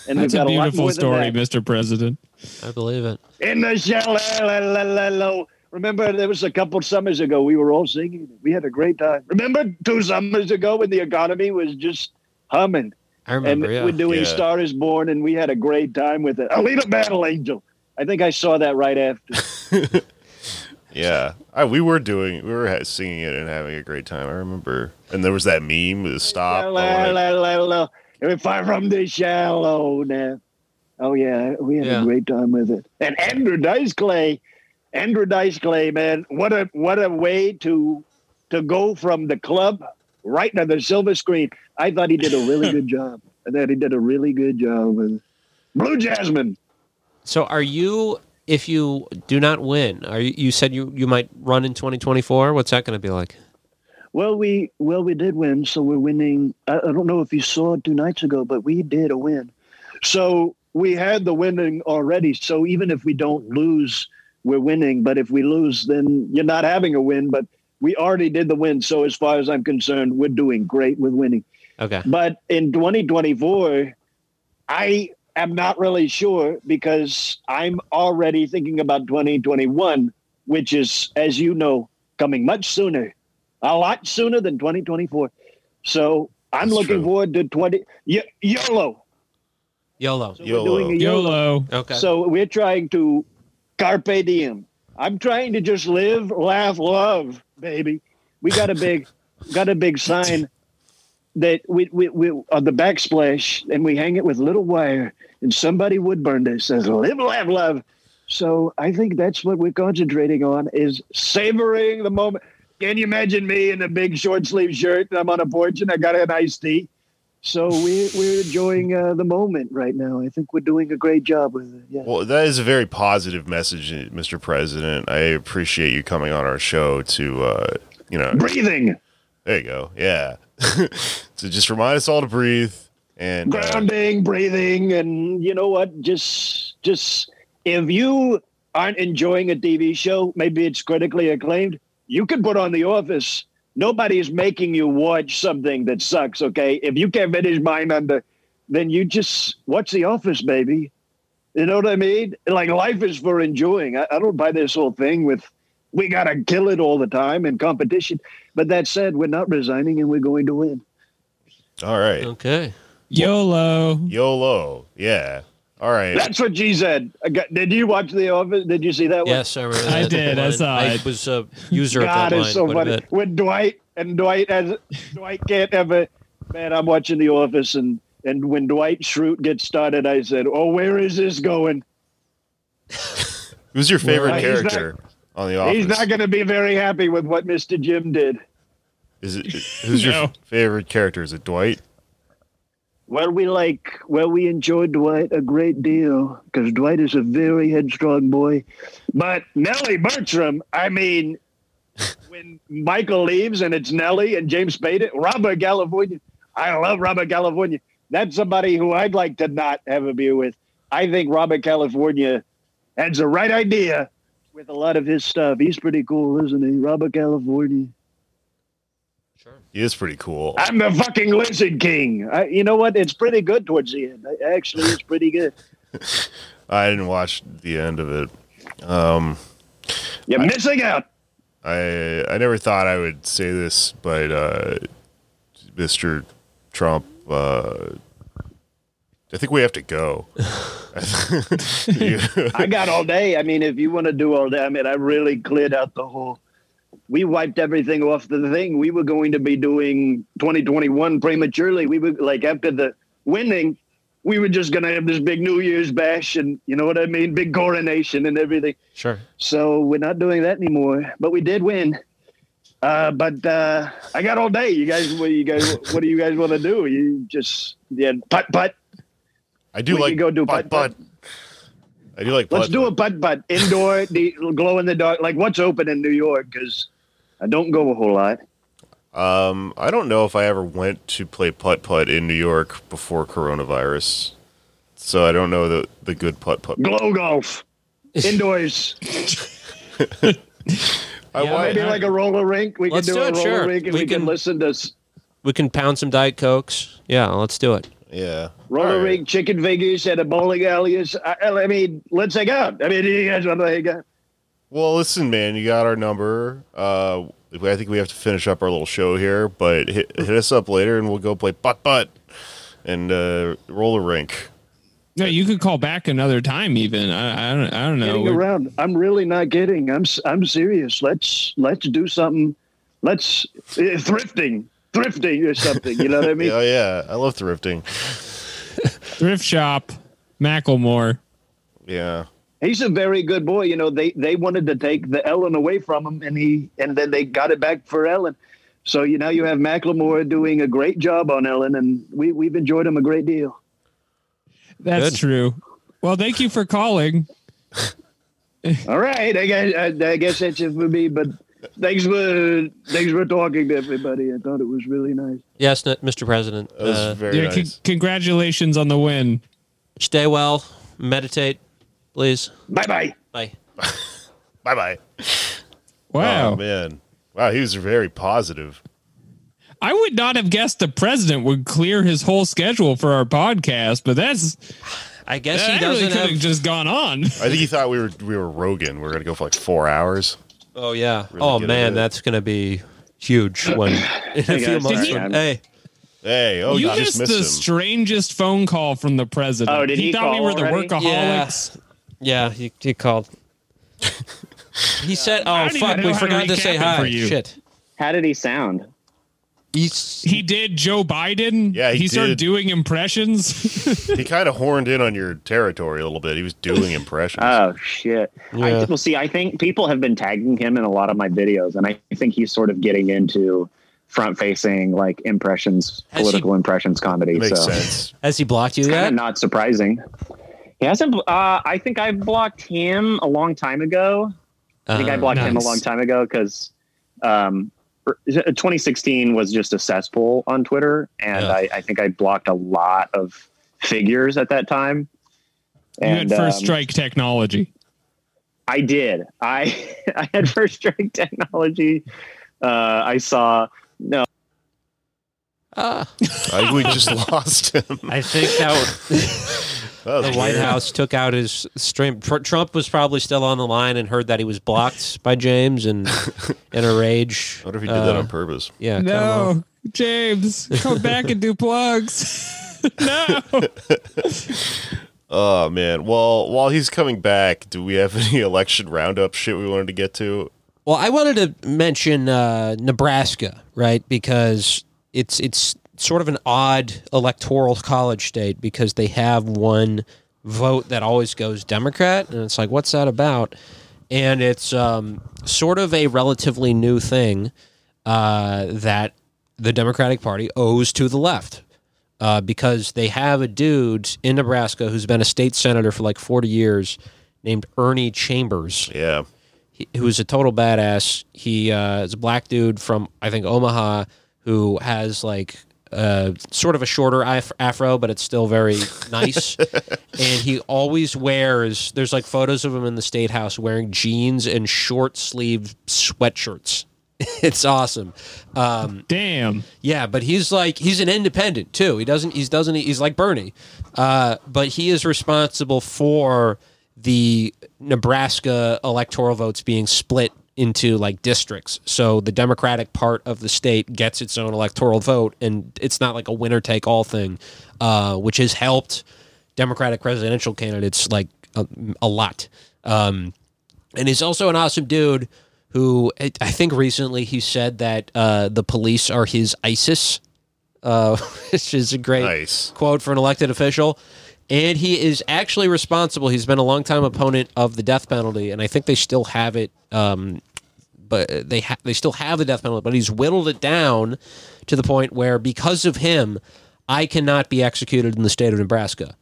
And That's we've a got lot beautiful more than story. Mr. President. I believe it. In the shallow. Remember, there was a couple summers ago we were all singing. We had a great time. Remember two summers ago when the economy was just humming, I and remember. yeah. we're doing Yeah. "Star Is Born," and we had a great time with it. Alita Battle Angel. I think I saw that right after. *laughs* Yeah, I, we were doing, we were singing it and having a great time. I remember, and there was that meme with stop. La, la, all that- la, la, la. If I'm from the shallow now. Oh yeah, we had Yeah. a great time with it. And Andrew Dice Clay, Andrew Dice Clay, man, what a what a way to to go from the club right to the silver screen. I thought he did a really *laughs* good job. I thought he did a really good job with Blue Jasmine. So, are you? If you do not win, are you? You said you you might run in 2024. What's that going to be like? Well, we well we did win, so we're winning. I, I don't know if you saw it two nights ago, but we did a win. So we had the winning already. So even if we don't lose, we're winning. But if we lose, then you're not having a win. But we already did the win. So as far as I'm concerned, we're doing great with winning. Okay. But in 2024, I am not really sure because I'm already thinking about 2021, which is, as you know, coming much sooner, a lot sooner than 2024. So I'm That's looking true. forward to 20 y- YOLO. YOLO. So YOLO. doing a YOLO. YOLO. Okay. So we're trying to carpe diem. I'm trying to just live, laugh, love, baby. We got a big, got a big sign that we, we, we on the backsplash, and we hang it with little wire, and somebody would burn it. Says "Live, laugh, love." So I think that's what we're concentrating on is savoring the moment. Can you imagine me in a big short sleeve shirt and I'm on a porch and I got an iced tea? So we're we're enjoying uh, the moment right now. I think we're doing a great job with it. Yeah. Well, that is a very positive message, Mr. President. I appreciate you coming on our show to, uh, you know, Breathing, there you go. Yeah. To just remind us all to breathe and uh, grounding, breathing, and you know what? Just just if you aren't enjoying a TV show, maybe it's critically acclaimed. You can put on The Office. Nobody's making you watch something that sucks. Okay, if you can't finish Mindhunter, then you just watch The Office, baby. You know what I mean? Like life is for enjoying. I, I don't buy this whole thing with we gotta kill it all the time in competition. But that said, we're not resigning and we're going to win. all right. Okay. YOLO. YOLO. Yeah. All right. That's what G said. Did you watch The Office? Did you see that one? Yes, I remember. I did, I line. saw I it. was a user God, of that it's so line quite a funny bit. when Dwight and Dwight has Dwight can't ever. Man, I'm watching The Office, and and when Dwight Schrute gets started, I said, "Oh, where is this going? *laughs* Who's your favorite Well, he's not- character on The Office? He's not going to be very happy with what Mister Jim did." Is it *laughs* who's your No. f- favorite character? Is it Dwight? Well, we like, well, we enjoy Dwight a great deal because Dwight is a very headstrong boy. But Nellie Bertram, I mean, *laughs* when Michael leaves and it's Nellie and James Spader, Robert California, I love Robert California. That's somebody who I'd like to not have a beer with. I think Robert California has the right idea with a lot of his stuff. He's pretty cool, isn't he? Robert California. He is pretty cool. I'm the fucking Lizard King. I, you know what? It's pretty good towards the end. Actually, it's pretty good. *laughs* I didn't watch the end of it. Um, You're missing out. I I never thought I would say this, but uh, Mr. Trump, uh, I think we have to go. *laughs* I got all day. I mean, if you want to do all day, I mean, I really cleared out the whole. We wiped everything off the thing. We were going to be doing 2021 prematurely. We were like after the winning, we were just going to have this big New Year's bash and you know what I mean, big coronation and everything. Sure. So we're not doing that anymore. But we did win. Uh, but uh, I got all day. You guys, what do you guys, what do you guys want to do? You just yeah, putt putt. I do We like go do butt putt-putt. butt. I do like Let's butt do a butt. putt putt indoor, the glow in the dark. Like what's open in New York? Because I don't go a whole lot. Um, I don't know if I ever went to play putt putt in New York before coronavirus, so I don't know the the good putt putt. Glow golf *laughs* indoors. I Yeah, wa- Maybe like a roller rink. We Let's can do, do a it, roller sure. rink and We we, can, can- listen to s- We can pound some Diet Cokes. Yeah, let's do it. yeah. roller All right. rink, chicken fingers and a bowling alley. Is- I, I mean, let's hang out. I mean, do you guys want to hang out? Well, listen, man, you got our number. Uh, I think we have to finish up our little show here, but hit, hit us up later and we'll go play butt butt and uh, roller rink. No, you could call back another time. Even I, I don't. I don't know. Getting around. I'm really not getting. I'm s- I'm serious. Let's let's do something. Let's uh, thrifting, thrifting or something. You know what I *laughs* mean? Oh yeah, I love thrifting. *laughs* Thrift shop, Macklemore. Yeah, He's a very good boy. You know, they they wanted to take the Ellen away from him, and he and then they got it back for Ellen. So you now you have Macklemore doing a great job on Ellen, and we we've enjoyed him a great deal. That's Good. true. Well, thank you for calling. *laughs* All right, I guess I, I guess that's it for me. But thanks for thanks for talking to everybody. I thought it was really nice. Yes, n- Mr. President. that was Uh, very Yeah, con- nice. congratulations on the win. stay well. Meditate, please. Bye bye. Bye. Bye bye. Wow. Oh man. Wow, he was very positive. I would not have guessed the president would clear his whole schedule for our podcast, but that's I guess that he really doesn't could have have. just gone on. I think he thought we were we were Rogan. We were gonna go for like four hours. Oh yeah. Really oh man, that's gonna be huge when in a few guys, months. sorry, from- Hey, Hey, oh, you you just missed the him. strangest phone call from the president. Oh, did he thought we call were the workaholics. yeah, he, he called. *laughs* he said, "Oh even fuck, know we how to forgot to recap say it hi." for you. Shit. How did he sound? He's He did Joe Biden. Yeah, he started did. doing impressions. *laughs* he kind of horned in on your territory a little bit. He was doing impressions. Oh shit! Yeah. I, well, see, I think people have been tagging him in a lot of my videos, and I think he's sort of getting into front-facing like impressions, Has he- political impressions comedy. makes so sense. has he blocked you kind yet? of not surprising. He hasn't. Uh, I think I blocked him a long time ago. I think I Uh, blocked him a long time ago because um, er, 2016 was just a cesspool on Twitter, and Yeah. I, I think I blocked a lot of figures at that time. you had And first um, strike technology. I did. I *laughs* I had first strike technology. Uh, I saw no. Ah, I, we just *laughs* lost him. I think that *laughs* That was the White weird. House took out his stream. Tr- Trump was probably still on the line and heard that he was blocked by James and *laughs* in a rage. I wonder if he did that uh, on purpose. Yeah, cut him off. No, James, come back and do plugs. no. Oh man. Well, while he's coming back, do we have any election roundup shit we wanted to get to? Well, I wanted to mention uh, Nebraska, right? Because it's it's sort of an odd electoral college state because they have one vote that always goes Democrat, and it's like, what's that about? And it's um, sort of a relatively new thing uh, that the Democratic Party owes to the left. Uh, because they have a dude in Nebraska who's been a state senator for like 40 years named Ernie Chambers Yeah. he, who's a total badass. He uh, is a black dude from I think Omaha who has like uh, sort of a shorter af- afro, but it's still very nice. *laughs* and he always wears. There's like photos of him in the state house wearing jeans and short sleeve sweatshirts. *laughs* it's awesome. Um, Damn. yeah, but he's like he's an independent too. He doesn't he's doesn't he's like Bernie. Uh, but he is responsible for the Nebraska electoral votes being split into like districts. So the Democratic part of the state gets its own electoral vote and it's not like a winner take all thing, uh, which has helped Democratic presidential candidates like a, a lot. Um, and he's also an awesome dude who I think recently he said that uh, the police are his ISIS, uh, *laughs* which is a great Nice. quote for an elected official. And he is actually responsible. He's been a longtime opponent of the death penalty, and I think they still have it. Um, but they ha- they still have the death penalty, but he's whittled it down to the point where because of him, I cannot be executed in the state of Nebraska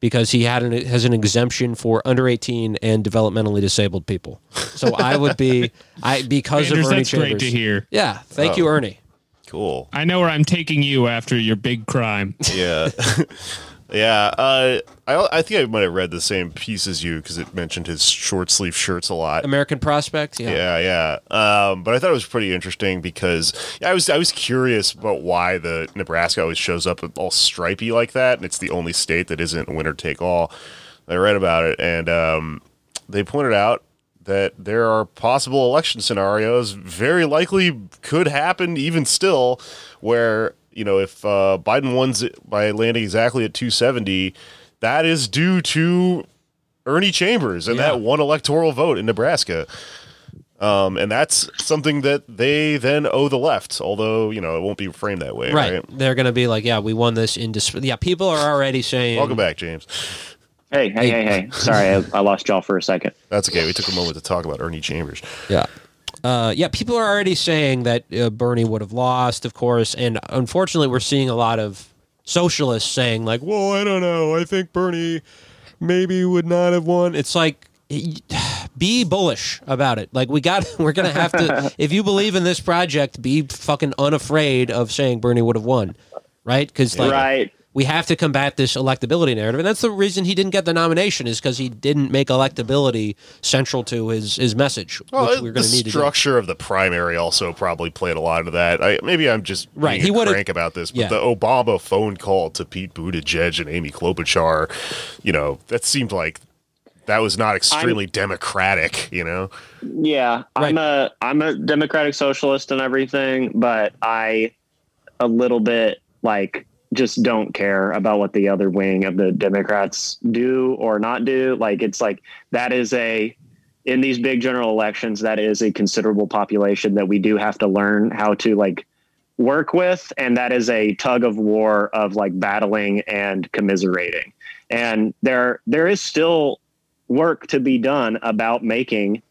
because he had an, has an exemption for under 18 and developmentally disabled people. So I would be I because Anders, of Ernie that's great Chambers. to hear. Yeah, thank you, oh. Ernie. Cool. I know where I'm taking you after your big crime. Yeah. *laughs* yeah. Uh, I I think I might have read the same piece as you because it mentioned his short sleeve shirts a lot. American Prospect. Yeah. Yeah, yeah. Um, but I thought it was pretty interesting because I was I was curious about why the Nebraska always shows up all stripy like that, and it's the only state that isn't winner take all. I read about it, and um, they pointed out that there are possible election scenarios, very likely could happen even still, where you know if uh, Biden wins by landing exactly at 270, that is due to Ernie Chambers and Yeah. that one electoral vote in Nebraska. Um, and that's something that they then owe the left, although, you know, it won't be framed that way. Right. Right. They're going to be like, yeah, we won this in dis- Yeah, people are already saying. Welcome back, James. Hey, hey, hey, hey! *laughs* Sorry, I, I lost y'all for a second. That's okay. We took a moment to talk about Ernie Chambers. Yeah. Uh, yeah, people are already saying that uh, Bernie would have lost, of course, and unfortunately, we're seeing a lot of socialists saying like, "Well, I don't know. I think Bernie maybe would not have won." It's like, *sighs* be bullish about it. Like we got, *laughs* we're gonna have to. *laughs* if you believe in this project, be fucking unafraid of saying Bernie would have won, right? Because like, right. We have to combat this electability narrative, and that's the reason he didn't get the nomination is because he didn't make electability central to his his message, Well, which we're the going to need to do. structure of the primary also probably played a lot of that. I, maybe I'm just Right, being he would've- crank about this, but yeah. the Obama phone call to Pete Buttigieg and Amy Klobuchar, you know, that seemed like that was not extremely democratic. You know, Yeah, I'm a I'm a democratic socialist and everything, but I a little bit like just don't care about what the other wing of the Democrats do or not do. Like it's like that is a in these big general elections that is a considerable population that we do have to learn how to like work with and that is a tug of war of like battling and commiserating. And there there is still work to be done about making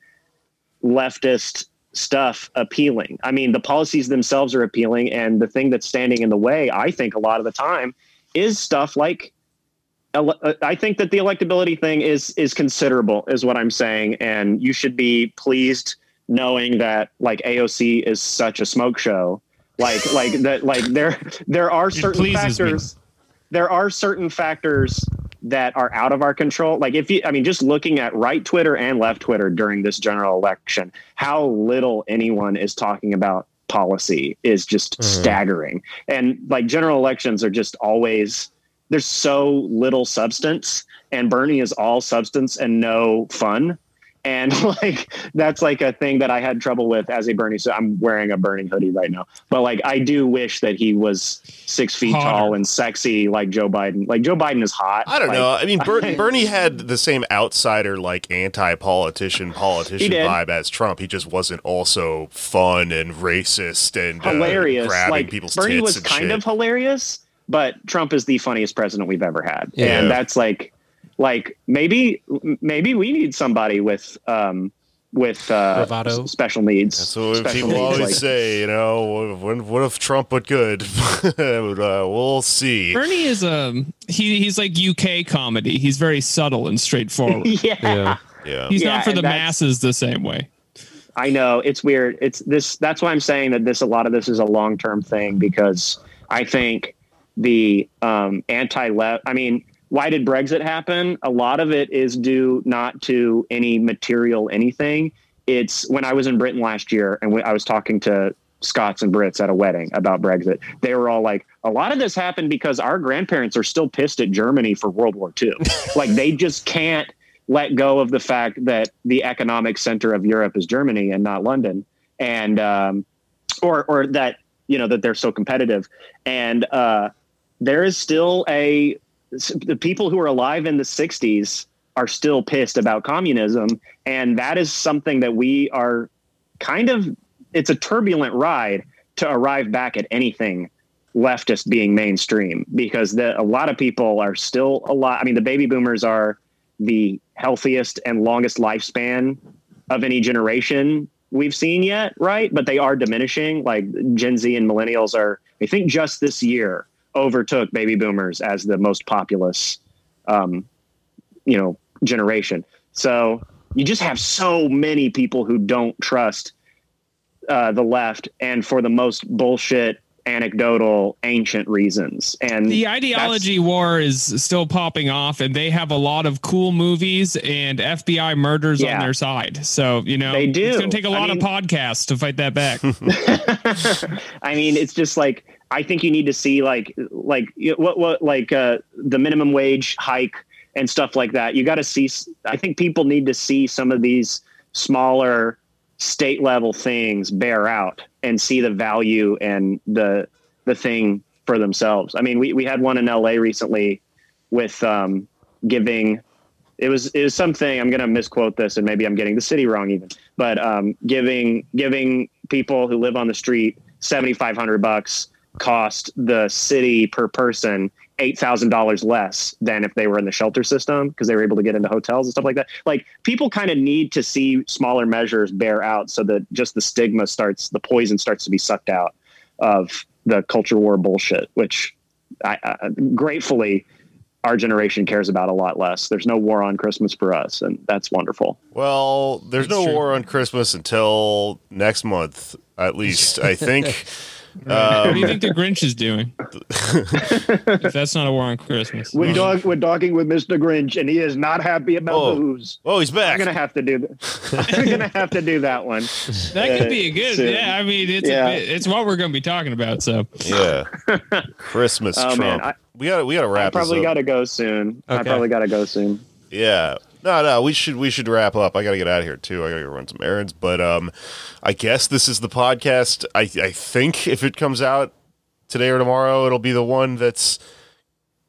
leftist stuff appealing. I mean, the policies themselves are appealing, and the thing that's standing in the way, I think, a lot of the time, is stuff like. uh, I think that the electability thing is is considerable, is what I'm saying, and you should be pleased knowing that like AOC is such a smoke show, like like that, like there there are certain pleases me. factors. There are certain factors that are out of our control. Like if you, I mean, just looking at right Twitter and left Twitter during this general election, how little anyone is talking about policy is just mm-hmm. staggering. And like general elections are just always, there's so little substance and Bernie is all substance and no fun. And *laughs* like, that's like a thing that I had trouble with as a Bernie. So I'm wearing a Bernie hoodie right now, but like, I do wish that he was six feet Hotter. tall and sexy like Joe Biden. Like Joe Biden is hot. I don't Like, know. I mean, Ber- *laughs* Bernie had the same outsider, like anti-politician, politician vibe as Trump. He just wasn't also fun and racist and uh, hilarious. grabbing like people's Bernie was kind shit. of hilarious, but Trump is the funniest president we've ever had, Yeah. and that's like, like maybe maybe we need somebody with um with uh Bravado. s- special needs. That's what special people always like- say, you know. What, what if Trump would good? *laughs* But, uh, we'll see. Bernie is um he he's like UK comedy. He's very subtle and straightforward. *laughs* yeah. Yeah. Yeah. He's Yeah, not for the masses the same way. I know it's weird. It's this. That's why I'm saying that this. A lot of this is a long term thing because I think the um, anti left. I mean, why did Brexit happen? A lot of it is due not to any material anything. It's when I was in Britain last year and we, I was talking to Scots and Brits at a wedding about Brexit. They were all like, "A lot of this happened because our grandparents are still pissed at Germany for World War II. *laughs* like they just can't." let go of the fact that the economic center of Europe is Germany and not London, and um, or or that you know that they're so competitive, and uh, there is still a the people who are alive in the '60s are still pissed about communism, and that is something that we are kind of. It's a turbulent ride to arrive back at anything leftist being mainstream because the, a lot of people are still a lot. I mean, the baby boomers are the healthiest and longest lifespan of any generation we've seen yet, right? But they are diminishing. Like Gen Z and millennials are, I think, just this year overtook baby boomers as the most populous, um, you know, generation. So you just have so many people who don't trust uh, the left, and for the most bullshit, anecdotal, ancient reasons. And The ideology war is still popping off, and they have a lot of cool movies and FBI murders Yeah. on their side. So you know, They do. It's going to take a lot mean- of podcasts to fight that back. *laughs* I mean, it's just like I think you need to see like like what what like uh, the minimum wage hike and stuff like that. You got to see. I think people need to see some of these smaller state level things bear out and see the value and the the thing for themselves. I mean, we we had one in L.A. recently with um, giving. It was it was something I'm going to misquote this and maybe I'm getting the city wrong even, but um, giving giving people who live on the street seventy five hundred bucks cost the city per person eight thousand dollars less than if they were in the shelter system because they were able to get into hotels and stuff like that. Like people kind of need to see smaller measures bear out so that just the stigma starts, the poison starts to be sucked out of the culture war bullshit, which I, I gratefully our generation cares about a lot less. There's no war on Christmas for us, and that's wonderful. Well, there's That's no true. war on Christmas until next month, at least. I think *laughs* what do you um, think the Grinch is doing? *laughs* if that's not a war on Christmas. We're, uh, talk, we're talking with Mr. Grinch, and he is not happy about Oh. booze. Oh, he's back. I'm back. gonna have to do that. I'm gonna have to do that one. that could be a good. soon. Yeah, I mean, it's Yeah. a bit, it's what we're going to be talking about. So Yeah. *laughs* Christmas Oh, man, I- we got to we got to wrap this probably got to go soon. I probably got to go soon. Yeah. No, no, we should we should wrap up. I got to get out of here too. I got to go run some errands, but um I guess this is the podcast. I I think if it comes out today or tomorrow, it'll be the one that's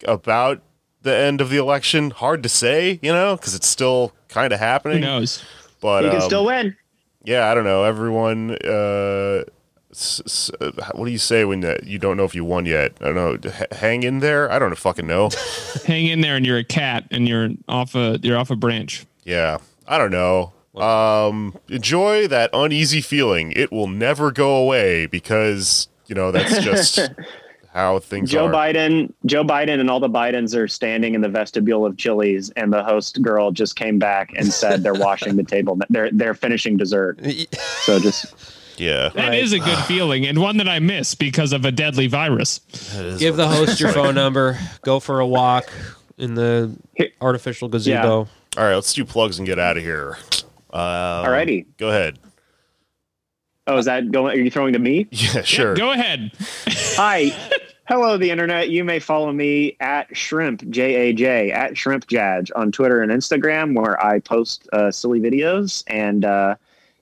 about the end of the election. Hard to say, you know, cuz it's still kind of happening. who knows? But You can um, still win. yeah, I don't know. Everyone s- s- uh, what do you say when uh, you don't know if you won yet? I don't know. H- hang in there. I don't fucking know. *laughs* Hang in there, and you're a cat, and you're off a you're off a branch. Yeah, I don't know. Um, enjoy that uneasy feeling. It will never go away because you know that's just *laughs* how things Joe are. Biden, Joe Biden, and all the Bidens are standing in the vestibule of Chili's, and the host girl just came back and said they're washing the table. They're they're finishing dessert. *laughs* So just Yeah, That is a good *sighs* feeling, and one that I miss because of a deadly virus. Give the host your *laughs* phone number. Go for a walk in the artificial gazebo. All right, let's do plugs and get out of here. Um, Alrighty. go ahead. oh, is that going? Are you throwing to me? *laughs* Yeah, sure. Go ahead. Hi. *laughs* Hello, the internet. You may follow me at Shrimp J A J at Shrimp Jadge on Twitter and Instagram, where I post uh, silly videos and uh,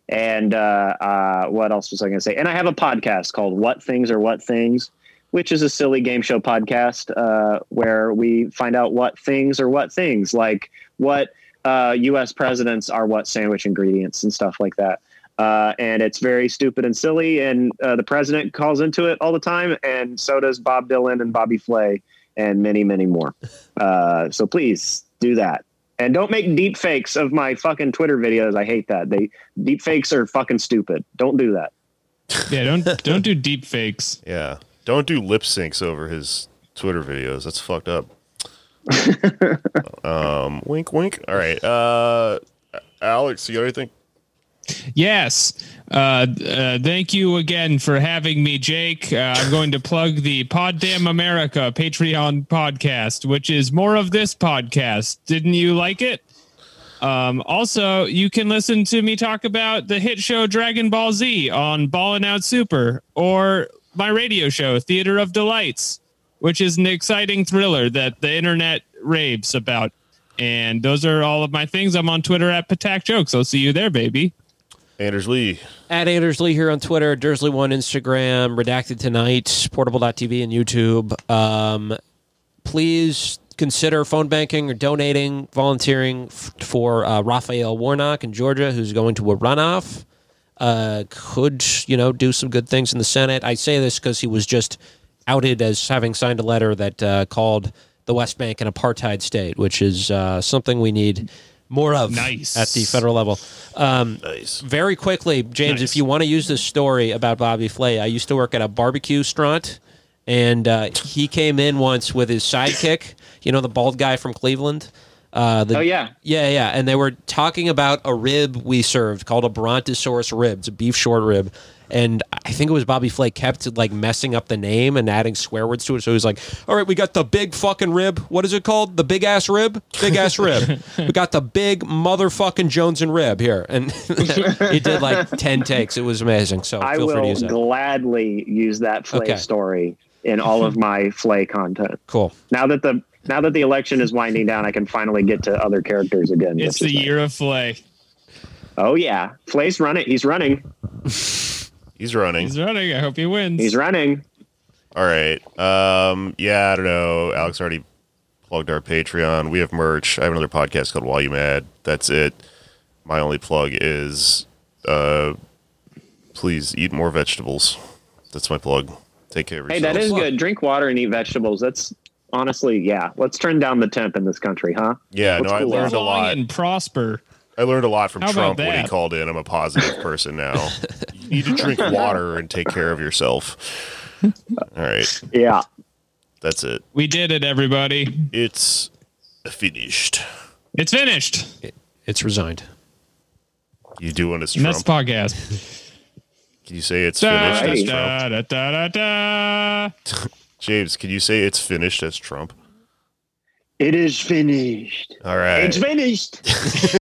and uh, uh, what else was I going to say? And I have a podcast called What Things Are What Things, which is a silly game show podcast uh, where we find out what things are what things, like what uh, U.S. presidents are what sandwich ingredients and stuff like that. Uh, and it's very stupid and silly. And uh, the president calls into it all the time, and so does Bob Dylan and Bobby Flay, and many, many more. Uh, so please do that, and don't make deep fakes of my fucking Twitter videos. I hate that. They deep fakes are fucking stupid. Don't do that. Yeah, don't don't do deep fakes. *laughs* Yeah, don't do lip syncs over his Twitter videos. That's fucked up. *laughs* um, wink, wink. All right, uh, Alex, you got anything? Yes. Uh, uh, thank you again for having me, Jake. Uh, I'm going to plug the Pod Damn America Patreon podcast, which is more of this podcast. Didn't you like it? Um, also, you can listen to me talk about the hit show Dragon Ball Z on Ballin' Out Super or my radio show, Theater of Delights, which is an exciting thriller that the internet raves about. And those are all of my things. I'm on Twitter at Patak Jokes. I'll see you there, baby. Anders Lee. At Anders Lee here on Twitter, Dursley1 Instagram, Redacted Tonight, Portable.tv, and YouTube. Um, please consider phone banking or donating, volunteering f- for uh, Raphael Warnock in Georgia, who's going to a runoff. Uh, could, you know, do some good things in the Senate. I say this because he was just outed as having signed a letter that uh, called the West Bank an apartheid state, which is uh, something we need more of Nice. at the federal level. Um, Nice. very quickly, James, Nice. if you want to use this story about Bobby Flay, I used to work at a barbecue restaurant, and uh, he came in once with his sidekick, you know, the bald guy from Cleveland. Uh, the, Oh yeah. yeah, yeah, and they were talking about a rib we served called a Brontosaurus rib. It's a beef short rib, and I think it was Bobby Flay kept like messing up the name and adding swear words to it. So he was like, "All right, we got the big fucking rib. What is it called? The big ass rib? Big ass rib. we got the big motherfucking Jones and rib here." And *laughs* he did like ten takes. It was amazing. So I feel free to will use that. gladly use that Flay Okay. story in all of my Flay content. Cool. Now that the now that the election is winding down, I can finally get to other characters again. It's the is nice. year of Flay. Oh yeah, Flay's running. He's running. *laughs* He's running. He's running. I hope he wins. He's running. All right. Um, yeah, I don't know. Alex already plugged our Patreon. We have merch. I have another podcast called While You Mad. That's it. My only plug is uh, please eat more vegetables. That's my plug. Take care of Hey, that is good. Drink water and eat vegetables. That's honestly, yeah. Let's turn down the temp in this country, huh? Yeah, Let's no, I cool learned a Live long lot. and prosper. I learned a lot from How Trump when he called in. I'm a positive person now. *laughs* you need to drink water and take care of yourself. All right, Yeah. that's it. We did it, everybody. It's finished. It's finished. It's resigned. You do want to Trump? that's podcast. Can you say it's Da, finished as da, Trump? da, da, da, da. *laughs* James, can you say it's finished as Trump? It is finished. All right. It's finished. *laughs*